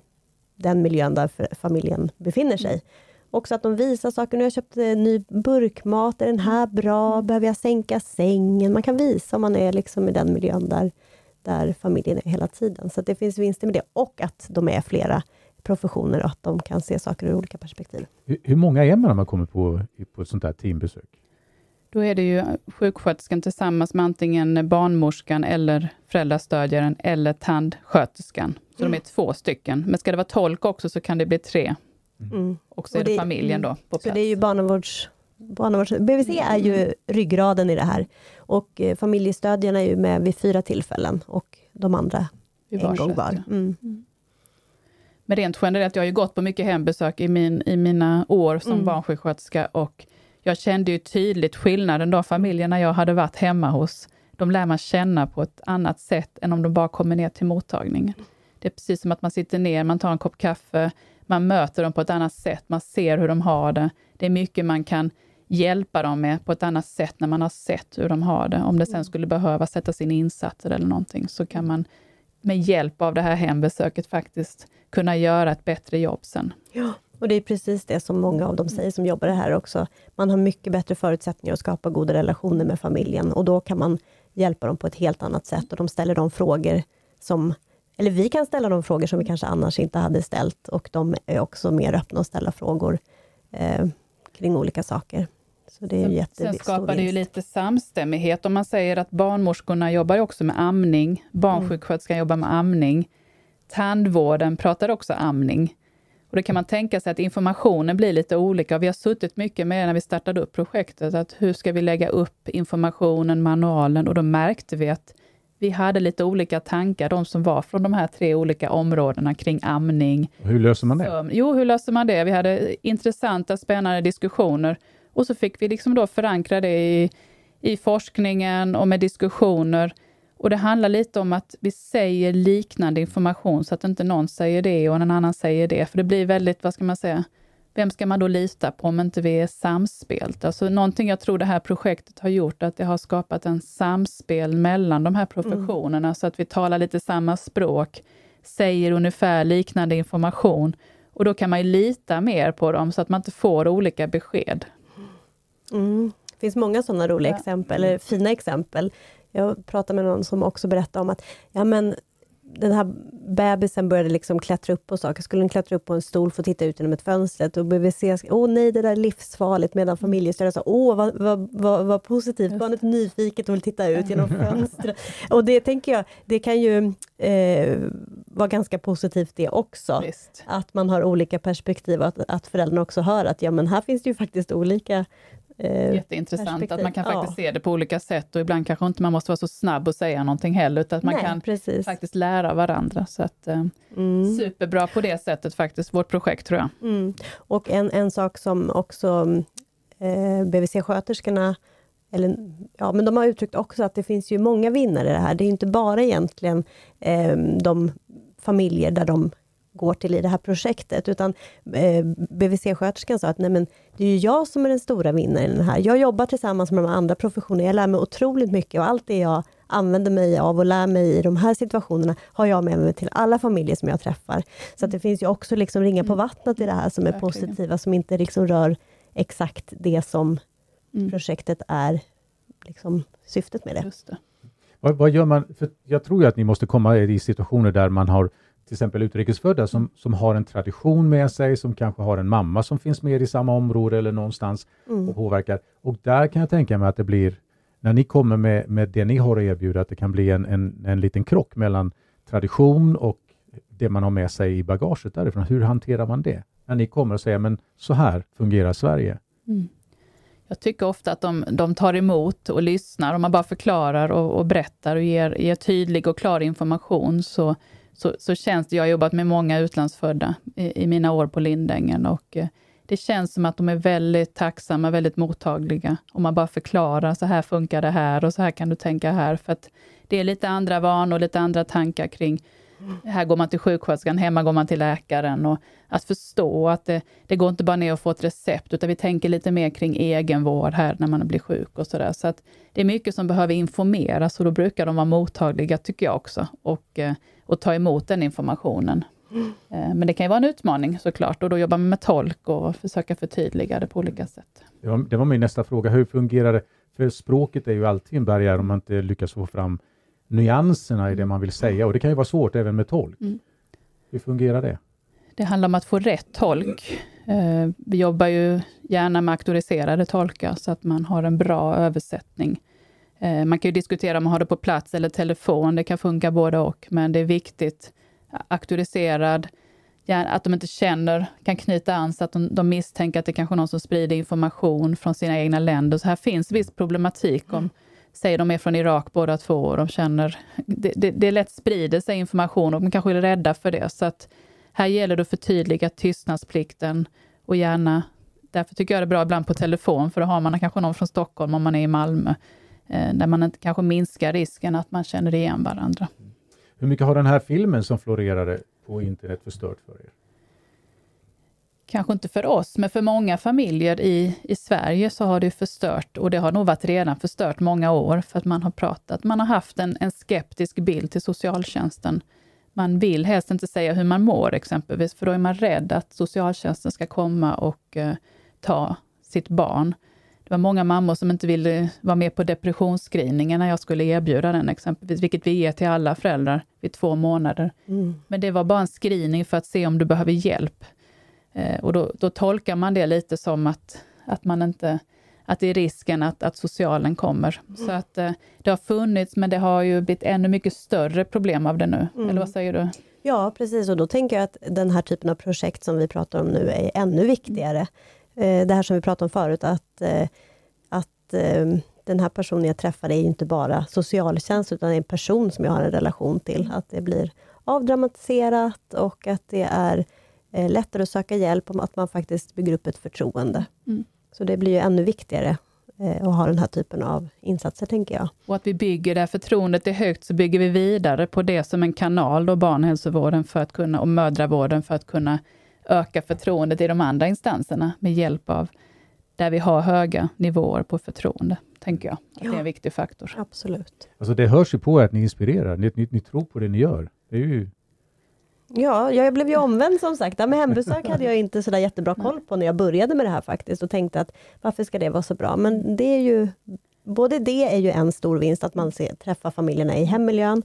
den miljön där familjen befinner sig. Också att de visar saker. Nu har jag köpt en ny burkmat. Är den här bra? Mm. Behöver jag sänka sängen? Man kan visa om man är liksom i den miljön där, där familjen är hela tiden. Så det finns vinster med det. Och att de är flera professioner och att de kan se saker ur olika perspektiv. Hur, hur många är man när man kommer på, på ett sånt här teambesök? Då är det ju sjuksköterskan tillsammans med antingen barnmorskan eller föräldrastödjaren eller tandsköterskan. Så mm. de är två stycken. Men ska det vara tolk också så kan det bli tre. Mm. Och så är och det, det, familjen då på plats. Så det är ju barnavårds... barnavårds BVC är ju ryggraden i det här. Och eh, familjestödjarna är ju med vid fyra tillfällen och de andra en gång var. Mm. mm. Men rent generellt, jag har ju gått på mycket hembesök i, min, i mina år som mm. barnsjuksköterska och jag kände ju tydligt skillnaden de familjerna jag hade varit hemma hos. De lär man känna på ett annat sätt än om de bara kommer ner till mottagningen. Det är precis som att man sitter ner, man tar en kopp kaffe, man möter dem på ett annat sätt, man ser hur de har det. Det är mycket man kan hjälpa dem med på ett annat sätt när man har sett hur de har det. Om det sen mm. skulle behöva sättas in insatser eller någonting, så kan man med hjälp av det här hembesöket faktiskt kunna göra ett bättre jobb sen. Ja, och det är precis det som många av dem säger som jobbar här också. Man har mycket bättre förutsättningar att skapa goda relationer med familjen och då kan man hjälpa dem på ett helt annat sätt och de ställer de frågor som eller vi kan ställa de frågor som vi kanske annars inte hade ställt och de är också mer öppna att ställa frågor eh, kring olika saker. Så det är sen, sen skapar det ju lite samstämmighet. Om man säger att barnmorskorna jobbar också med amning, barnsjuksköterskan mm. jobbar med amning, tandvården pratar också amning. Och då kan man tänka sig att informationen blir lite olika. Vi har suttit mycket med när vi startade upp projektet, att hur ska vi lägga upp informationen, manualen? Och då märkte vi att vi hade lite olika tankar, de som var från de här tre olika områdena kring amning. Hur löser man det? Så, jo, hur löser man det? Vi hade intressanta, spännande diskussioner och så fick vi liksom då förankra det i, i forskningen och med diskussioner. Och det handlar lite om att vi säger liknande information så att inte någon säger det och en annan säger det. För det blir väldigt, vad ska man säga, vem ska man då lita på om inte vi är samspelt? Alltså någonting jag tror det här projektet har gjort, att det har skapat en samspel mellan de här professionerna, mm. så att vi talar lite samma språk, säger ungefär liknande information. Och då kan man ju lita mer på dem, så att man inte får olika besked. Mm. Det finns många sådana roliga ja. exempel, eller fina exempel. Jag pratade med någon som också berättade om att ja, men den här bebisen började liksom klättra upp på saker. Skulle den klättra upp på en stol för att titta ut genom ett fönster och BVC åh nej, det där är livsfarligt, medan familjestödet sa, åh vad, vad, vad, vad positivt, barnet är nyfiket och vill titta ut genom fönstret. och det tänker jag, det kan ju eh, vara ganska positivt det också. Visst. Att man har olika perspektiv och att, att föräldrarna också hör att ja men här finns det ju faktiskt olika Eh, Jätteintressant att man kan faktiskt ja. se det på olika sätt och ibland kanske inte man måste vara så snabb och säga någonting heller, utan att man Nej, kan precis. faktiskt lära varandra. Så att, eh, mm. Superbra på det sättet faktiskt, vårt projekt tror jag. Mm. Och en, en sak som också eh, BVC-sköterskorna eller, ja, men de har uttryckt också att det finns ju många vinnare i det här. Det är inte bara egentligen eh, de familjer där de går till i det här projektet, utan eh, BVC-sköterskan sa att nej men, det är ju jag som är den stora vinnaren i den här. Jag jobbar tillsammans med de andra professionerna, jag lär mig otroligt mycket och allt det jag använder mig av och lär mig i de här situationerna, har jag med mig till alla familjer som jag träffar. Så att det finns ju också liksom ringa på mm. vattnet i det här som är Verkligen. positiva, som inte liksom rör exakt det som mm. projektet är liksom syftet med det. det. Vad, vad, gör man? För jag tror ju att ni måste komma i situationer där man har till exempel utrikesfödda som, som har en tradition med sig, som kanske har en mamma som finns med i samma område eller någonstans mm. och påverkar. Och där kan jag tänka mig att det blir, när ni kommer med, med det ni har att erbjuda, att det kan bli en, en, en liten krock mellan tradition och det man har med sig i bagaget därifrån. Hur hanterar man det? När ni kommer och säger, men så här fungerar Sverige. Mm. Jag tycker ofta att de, de tar emot och lyssnar, om man bara förklarar och, och berättar och ger, ger tydlig och klar information, så så, så känns det, jag har jobbat med många utlandsfödda i, i mina år på Lindängen och eh, det känns som att de är väldigt tacksamma, väldigt mottagliga. Om man bara förklarar, så här funkar det här och så här kan du tänka här. För att det är lite andra vanor, lite andra tankar kring här går man till sjuksköterskan, hemma går man till läkaren. Och att förstå att det, det går inte bara ner och få ett recept, utan vi tänker lite mer kring egenvård här när man blir sjuk och sådär. Så att det är mycket som behöver informeras och då brukar de vara mottagliga, tycker jag också, och, eh, och ta emot den informationen. Mm. Men det kan ju vara en utmaning såklart och då jobbar man med tolk och försöka förtydliga det på olika sätt. Det var, det var min nästa fråga. Hur fungerar det? För språket är ju alltid en barriär om man inte lyckas få fram nyanserna i det man vill säga och det kan ju vara svårt även med tolk. Mm. Hur fungerar det? Det handlar om att få rätt tolk. Eh, vi jobbar ju gärna med auktoriserade tolkar så att man har en bra översättning. Eh, man kan ju diskutera om man har det på plats eller telefon, det kan funka både och, men det är viktigt auktoriserad, att de inte känner, kan knyta an så att de, de misstänker att det kanske är någon som sprider information från sina egna länder. Så här finns viss problematik om säger de är från Irak båda två och de känner, det, det, det lätt sprider sig information och de kanske är rädda för det. Så att här gäller det att förtydliga tystnadsplikten och gärna, därför tycker jag det är bra ibland på telefon, för då har man kanske någon från Stockholm om man är i Malmö, där man inte kanske minskar risken att man känner igen varandra. Hur mycket har den här filmen som florerade på internet förstört för er? kanske inte för oss, men för många familjer i, i Sverige så har det förstört, och det har nog varit redan förstört många år, för att man har pratat, man har haft en, en skeptisk bild till socialtjänsten. Man vill helst inte säga hur man mår exempelvis, för då är man rädd att socialtjänsten ska komma och uh, ta sitt barn. Det var många mammor som inte ville vara med på depressionsscreeningen när jag skulle erbjuda den exempelvis, vilket vi ger till alla föräldrar vid två månader. Mm. Men det var bara en screening för att se om du behöver hjälp. Eh, och då, då, tolkar man det lite som att, att man inte att det är risken att, att socialen kommer. Mm. Så att eh, det har funnits, men det har ju blivit ännu mycket större problem av det nu. Mm. Eller vad säger du? Ja, precis. Och då tänker jag att den här typen av projekt som vi pratar om nu är ännu viktigare. Eh, det här som vi pratade om förut, att, eh, att eh, den här personen jag träffar är inte bara socialtjänst, utan är en person som jag har en relation till. Att det blir avdramatiserat och att det är lättare att söka hjälp, om att man faktiskt bygger upp ett förtroende. Mm. Så det blir ju ännu viktigare att ha den här typen av insatser, tänker jag. Och att vi bygger det förtroendet är högt, så bygger vi vidare på det som en kanal, då barnhälsovården för att kunna, och mödravården, för att kunna öka förtroendet i de andra instanserna med hjälp av där vi har höga nivåer på förtroende, tänker jag. Att ja, det är en viktig faktor. Absolut. Alltså det hörs ju på er att ni inspirerar, ni, ni, ni tror på det ni gör. Det är ju Ja, jag blev ju omvänd som sagt. med hembesök hade jag inte så jättebra koll på när jag började med det här faktiskt och tänkte att varför ska det vara så bra? Men det är ju, både det är ju en stor vinst, att man ser, träffar familjerna i hemmiljön,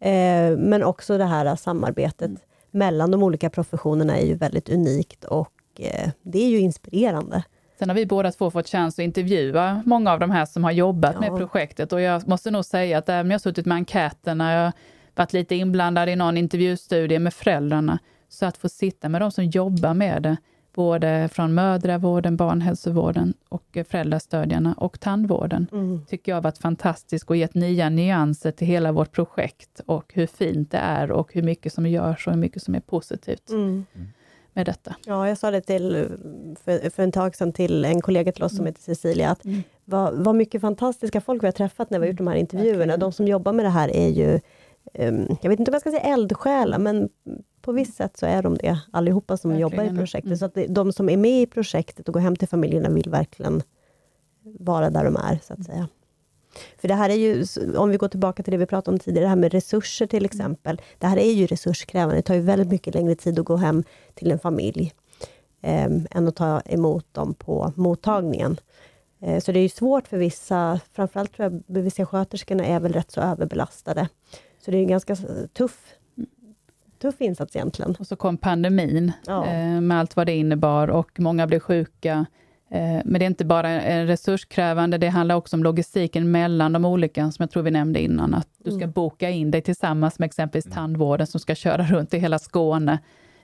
eh, men också det här samarbetet mm. Mellan de olika professionerna är ju väldigt unikt och eh, det är ju inspirerande. Sen har vi båda två fått chans att intervjua många av de här som har jobbat ja. med projektet och jag måste nog säga att även jag har suttit med enkäterna, jag varit lite inblandad i någon intervjustudie med föräldrarna, så att få sitta med de som jobbar med det, både från mödravården, barnhälsovården och föräldrastödjarna och tandvården, mm. tycker jag har varit fantastiskt och gett nya nyanser till hela vårt projekt och hur fint det är och hur mycket som görs och hur mycket som är positivt. Mm med detta. Ja, jag sa det till, för, för en tag sedan till en kollega till oss mm. som heter Cecilia, att mm. vad, vad mycket fantastiska folk vi har träffat när vi har gjort de här intervjuerna. Okay. De som jobbar med det här är ju, um, jag vet inte om jag ska säga eldsjälar, men på visst sätt så är de det, allihopa som verkligen. jobbar i projektet. Mm. Så att det, de som är med i projektet och går hem till familjerna vill verkligen vara där de är, så att säga. För det här är ju, om vi går tillbaka till det vi pratade om tidigare, det här med resurser till exempel. Det här är ju resurskrävande. Det tar ju väldigt mycket längre tid att gå hem till en familj, eh, än att ta emot dem på mottagningen. Eh, så det är ju svårt för vissa, framförallt tror jag BVC-sköterskorna är väl rätt så överbelastade. Så det är en ganska tuff tuff insats egentligen. Och så kom pandemin ja. eh, med allt vad det innebar och många blev sjuka. Eh, men det är inte bara resurskrävande, det handlar också om logistiken mellan de olika, som jag tror vi nämnde innan, att du ska mm. boka in dig tillsammans med exempelvis mm. tandvården som ska köra runt i hela Skåne.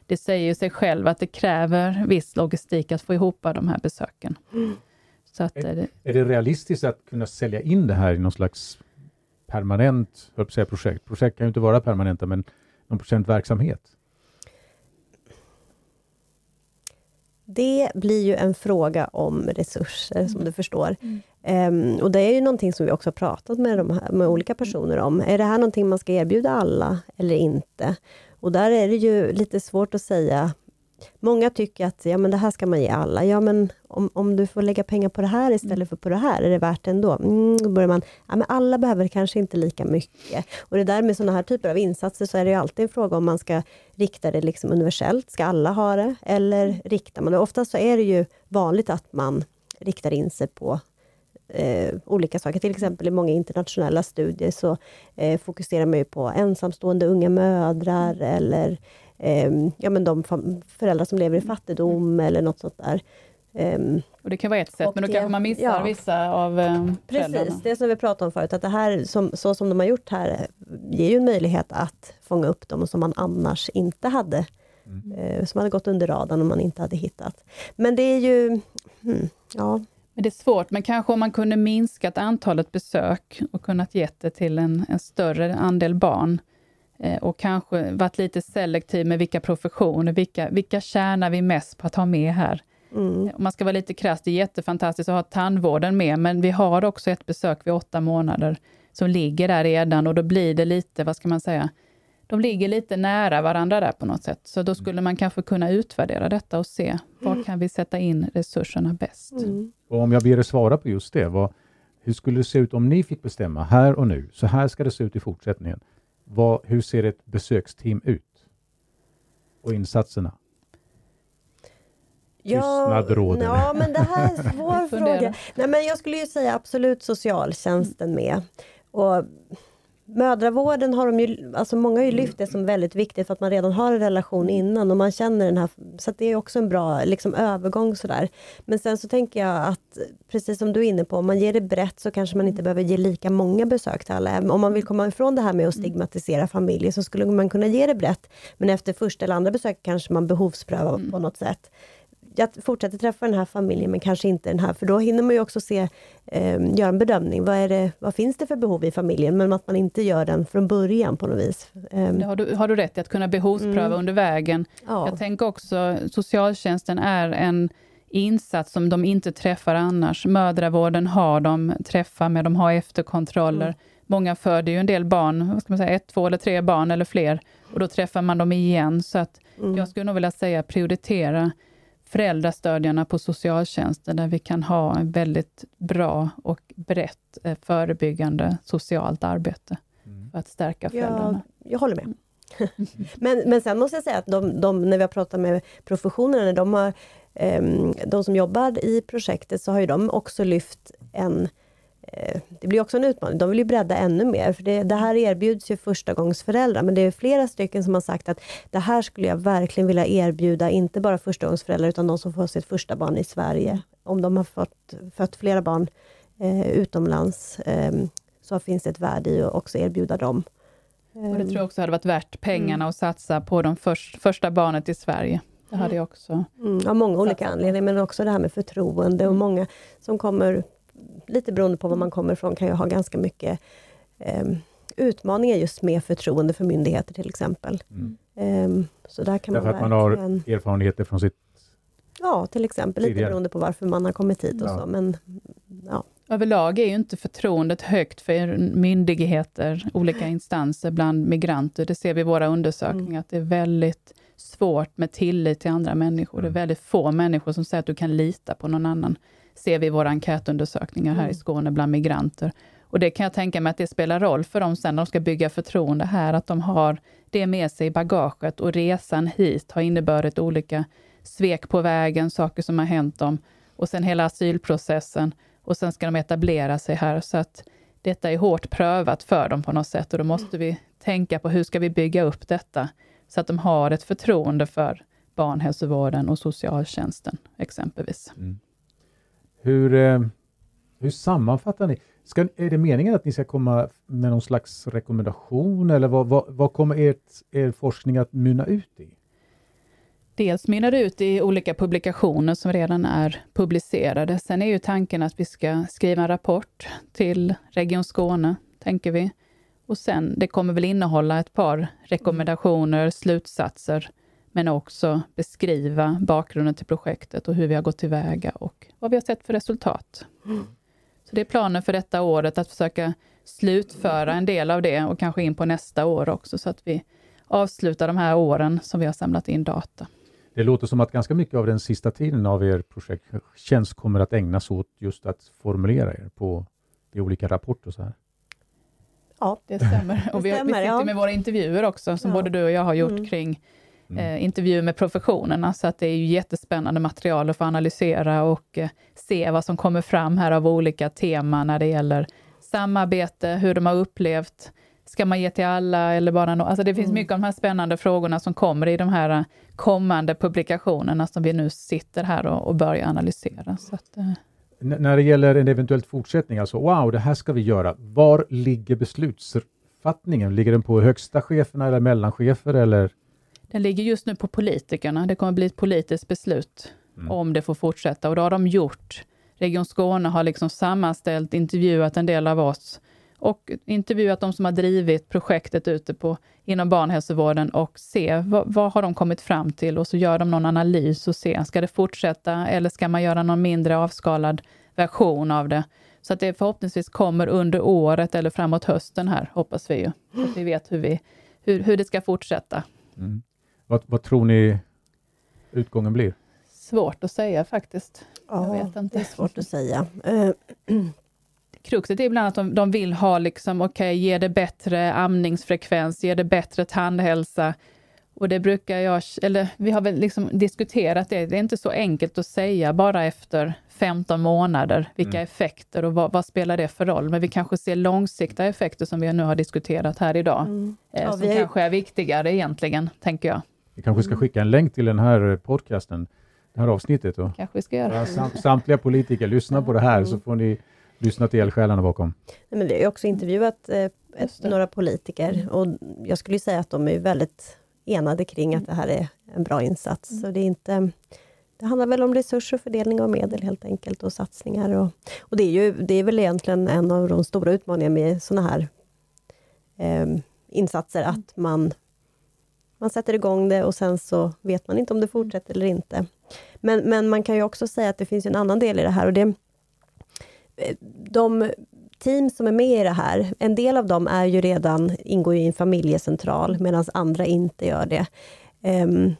Det säger ju sig själv att det kräver viss logistik att få ihop de här besöken. Mm. Så att, är, är det realistiskt att kunna sälja in det här i någon slags permanent jag säga projekt? Projekt kan ju inte vara permanenta, men någon procent verksamhet? Det blir ju en fråga om resurser, mm. som du förstår. Mm. Um, och det är ju någonting som vi också har pratat med, de här, med olika personer om. Är det här någonting man ska erbjuda alla eller inte? Och där är det ju lite svårt att säga Många tycker att ja, men det här ska man ge alla. Ja, men om, om du får lägga pengar på det här istället för på det här, är det värt det ändå? Mm, då börjar man, ja, men alla behöver kanske inte lika mycket. Och det där med sådana här typer av insatser, så är det ju alltid en fråga om man ska rikta det liksom universellt. Ska alla ha det? Eller mm. riktar man det? Oftast så är det ju vanligt att man riktar in sig på eh, olika saker. Till exempel i många internationella studier så eh, fokuserar man ju på ensamstående unga mödrar mm. eller ja, men de föräldrar som lever i fattigdom mm. eller något sånt där. Um, och det kan vara ett sätt, men då kanske man missar ja, vissa av um, Precis, det som vi pratade om förut, att det här, som, så som de har gjort här, ger ju en möjlighet att fånga upp dem som man annars inte hade, mm. uh, som hade gått under radarn om man inte hade hittat. Men det är ju, hmm, ja. Men det är svårt, men kanske om man kunde minskat antalet besök och kunnat ge det till en, en större andel barn, Eh, och kanske varit lite selektiv med vilka professioner, vilka, vilka tjänar vi mest på att ha med här? Mm. Om man ska vara lite krass, det är jättefantastiskt att ha tandvården med, men vi har också ett besök vid åtta månader som ligger där redan och då blir det lite, vad ska man säga, de ligger lite nära varandra där på något sätt. Så då skulle man kanske kunna utvärdera detta och se var mm. kan vi sätta in resurserna bäst. Mm. Och om jag ber er svara på just det, vad, hur skulle det se ut om ni fick bestämma här och nu? Så här ska det se ut i fortsättningen. Vad, hur ser ett besöksteam ut? Och insatserna? Ja, råder. Ja, men det här är en svår fråga. Nej, men jag skulle ju säga absolut socialtjänsten med. Och mödravården har de ju, alltså många har ju lyft det som väldigt viktigt för att man redan har en relation innan och man känner den här, så det är också en bra liksom, övergång sådär. Men sen så tänker jag att, precis som du är inne på, om man ger det brett så kanske man inte behöver ge lika många besök till alla. Om man vill komma ifrån det här med att stigmatisera familjer så skulle man kunna ge det brett, men efter första eller andra besök kanske man behovsprövar på något sätt jag fortsätter träffa den här familjen, men kanske inte den här, för då hinner man ju också se, eh, göra en bedömning. Vad, är det, vad finns det för behov i familjen? Men att man inte gör den från början på något vis. Eh. Har, du, har du rätt i, att kunna behovspröva mm. under vägen. Ja. Jag tänker också, socialtjänsten är en insats som de inte träffar annars. Mödravården har de träffar med, de har efterkontroller. Mm. Många föder ju en del barn, vad ska man säga, ett, två eller tre barn eller fler, och då träffar man dem igen. Så att mm. jag skulle nog vilja säga prioritera föräldrastödjarna på socialtjänsten, där vi kan ha en väldigt bra och brett eh, förebyggande socialt arbete mm. för att stärka föräldrarna. Jag, jag håller med. men, men sen måste jag säga att de, de, när vi har pratat med professionerna, de, har, um, de som jobbar i projektet, så har ju de också lyft en det blir också en utmaning. De vill ju bredda ännu mer, för det, det här erbjuds ju förstagångsföräldrar, men det är flera stycken som har sagt att det här skulle jag verkligen vilja erbjuda, inte bara förstagångsföräldrar, utan de som får sitt första barn i Sverige. Om de har fått, fött flera barn eh, utomlands, eh, så finns det ett värde i att också erbjuda dem. Och det tror jag också hade varit värt pengarna mm. att satsa på de för, första barnet i Sverige. Det hade jag också. Mm, av många olika anledningar, men också det här med förtroende och många som kommer lite beroende på var man kommer ifrån, kan ju ha ganska mycket eh, utmaningar just med förtroende för myndigheter till exempel. Mm. Eh, så där kan Därför man att man har erfarenheter från sitt Ja, till exempel, tidigare. lite beroende på varför man har kommit hit och ja. så. Men, ja. Överlag är ju inte förtroendet högt för myndigheter, olika instanser bland migranter. Det ser vi i våra undersökningar, mm. att det är väldigt svårt med tillit till andra människor. Mm. Det är mm. väldigt få människor som säger att du kan lita på någon annan ser vi i våra enkätundersökningar här mm. i Skåne bland migranter. Och det kan jag tänka mig att det spelar roll för dem sen när de ska bygga förtroende här, att de har det med sig i bagaget och resan hit har inneburit olika svek på vägen, saker som har hänt dem och sen hela asylprocessen och sen ska de etablera sig här. Så att detta är hårt prövat för dem på något sätt och då måste vi tänka på hur ska vi bygga upp detta så att de har ett förtroende för barnhälsovården och socialtjänsten exempelvis. Mm. Hur, eh, hur sammanfattar ni? Ska, är det meningen att ni ska komma med någon slags rekommendation eller vad, vad, vad kommer ert, er forskning att mynna ut i? Dels mynnar det ut i olika publikationer som redan är publicerade. Sen är ju tanken att vi ska skriva en rapport till Region Skåne, tänker vi. Och sen, det kommer väl innehålla ett par rekommendationer, slutsatser men också beskriva bakgrunden till projektet och hur vi har gått tillväga och vad vi har sett för resultat. Mm. Så Det är planen för detta året, att försöka slutföra en del av det och kanske in på nästa år också, så att vi avslutar de här åren som vi har samlat in data. Det låter som att ganska mycket av den sista tiden av er projekttjänst kommer att ägnas åt just att formulera er på i olika rapporter och så här. Ja, det stämmer. Och vi, stämmer, vi sitter ja. med våra intervjuer också, som ja. både du och jag har gjort mm. kring mm. eh, intervjuer med professionerna, så att det är ju jättespännande material att få analysera och eh, se vad som kommer fram här av olika teman när det gäller samarbete, hur de har upplevt, ska man ge till alla eller bara no Alltså det finns mm. mycket av de här spännande frågorna som kommer i de här eh, kommande publikationerna som vi nu sitter här och, och börjar analysera. Att, eh. När det gäller en eventuell fortsättning, alltså wow, det här ska vi göra. Var ligger beslutsfattningen? Ligger den på högsta cheferna eller mellanchefer eller? Den ligger just nu på politikerna. Det kommer bli ett politiskt beslut mm. om det får fortsätta och det har de gjort. Region Skåne har liksom sammanställt, intervjuat en del av oss och intervjuat de som har drivit projektet ute på, inom barnhälsovården och se vad, vad har de kommit fram till och så gör de någon analys och se, ska det fortsätta eller ska man göra någon mindre avskalad version av det? Så att det förhoppningsvis kommer under året eller framåt hösten här, hoppas vi ju. Så att vi vet hur, vi, hur, hur det ska fortsätta. Mm. Vad, vad tror ni utgången blir? Svårt att säga faktiskt. Ja, jag vet inte. det är svårt att säga. Eh, Kruxet är ibland att de, de vill ha, liksom, okej, okay, ge det bättre amningsfrekvens, ge det bättre tandhälsa. Och det brukar jag, eller vi har väl liksom diskuterat det, det är inte så enkelt att säga bara efter 15 månader vilka mm. effekter och vad, vad, spelar det för roll? Men vi kanske ser långsiktiga effekter som vi nu har diskuterat här idag, mm. eh, ja, som kanske är viktigare egentligen, tänker jag. Vi kanske ska skicka en länk till den här podcasten, det här avsnittet. Då. kanske vi ska göra. Sam, samtliga politiker, lyssna på det här så får ni lyssna till eldsjälarna bakom. Nej, men vi har också intervjuat eh, ett, några politiker och jag skulle säga att de är väldigt enade kring att det här är en bra insats. Mm. Så det är inte det handlar väl om resurser och fördelning av medel helt enkelt och satsningar. Och, och det, är ju, det är väl egentligen en av de stora utmaningarna med sådana här eh, insatser, att man, man sätter igång det och sen så vet man inte om det fortsätter eller inte. Men, men man kan ju också säga att det finns en annan del i det här och det eh, de team som är med i det här, en del av dem är ju redan, ingår i en familjecentral, medan andra inte gör det. Um,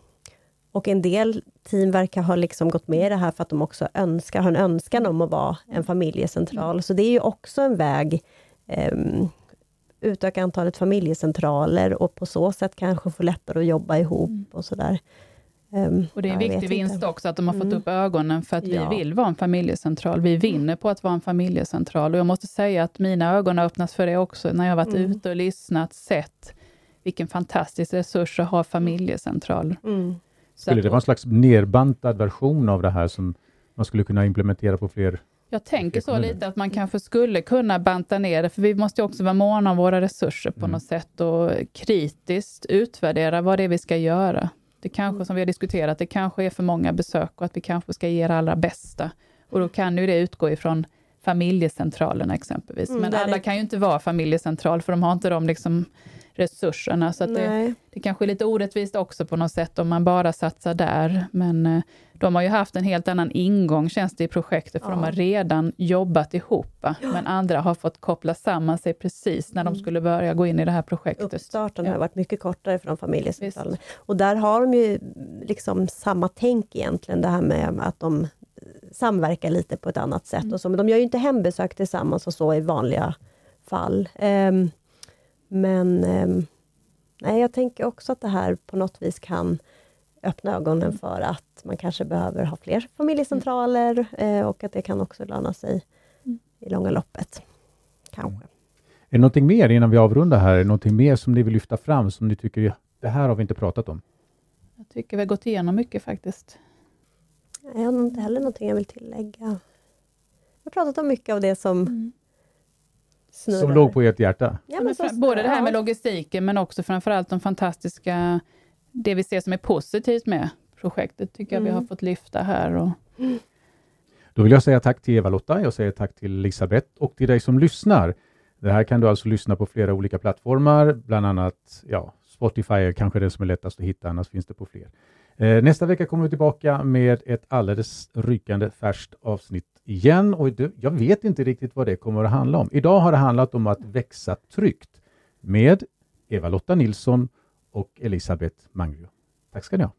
och en del team verkar ha liksom gått med i det här för att de också önskar, har en önskan om att vara en familjecentral. Så det är ju också en väg, um, utöka antalet familjecentraler och på så sätt kanske få lättare att jobba ihop mm. och sådär. Um, och det är en viktig vinst inte. också, att de har fått mm. upp ögonen för att ja. vi vill vara en familjecentral. Vi vinner på att vara en familjecentral. Och jag måste säga att mina ögon har öppnats för det också, när jag varit mm. ute och lyssnat, sett vilken fantastisk resurs att ha familjecentral. Mm. Skulle det vara en slags nerbantad version av det här, som man skulle kunna implementera på fler jag tänker så lite att man kanske skulle kunna banta ner det, för vi måste också vara måna om våra resurser på mm. något sätt och kritiskt utvärdera vad det är vi ska göra. Det kanske, som vi har diskuterat, det kanske är för många besök och att vi kanske ska ge det allra bästa. Och då kan ju det utgå ifrån familjecentralerna exempelvis. Mm, Men alla det... kan ju inte vara familjecentral, för de har inte de liksom resurserna. Så det, det kanske är lite orättvist också på något sätt om man bara satsar där. Men eh, de har ju haft en helt annan ingång känns det i projektet, för ja. de har redan jobbat ihop. Ja. Men andra har fått koppla samman sig precis när mm. de skulle börja gå in i det här projektet. Uppstarten ja. har varit mycket kortare från familjecentralen. Och där har de ju liksom samma tänk egentligen, det här med att de samverkar lite på ett annat sätt. Mm. Och så, men de gör ju inte hembesök tillsammans och så i vanliga fall. Um, men um, nej, jag tänker också att det här på något vis kan öppna ögonen för att man kanske behöver ha fler familjecentraler eh, och att det kan också löna sig i långa loppet. Kanske. Är det någonting mer innan vi avrundar här? Är det någonting mer som ni vill lyfta fram som ni tycker, det här har vi inte pratat om? Jag tycker vi har gått igenom mycket faktiskt. Jag har inte heller någonting jag vill tillägga. Jag har pratat om mycket av det som mm. Snurrar. Som låg på ert hjärta? Ja, men så, både det här med logistiken, men också framförallt de fantastiska, det vi ser som är positivt med projektet, tycker jag vi har mm. fått lyfta här. Och... Då vill jag säga tack till Eva-Lotta, jag säger tack till Elisabeth och till dig som lyssnar. Det här kan du alltså lyssna på flera olika plattformar, bland annat ja, Spotify är kanske det som är lättast att hitta, annars finns det på fler. Eh, nästa vecka kommer vi tillbaka med ett alldeles rykande färskt avsnitt igen och jag vet inte riktigt vad det kommer att handla om. Idag har det handlat om att växa tryggt med Eva-Lotta Nilsson och Elisabeth Mangro. Tack ska ni ha.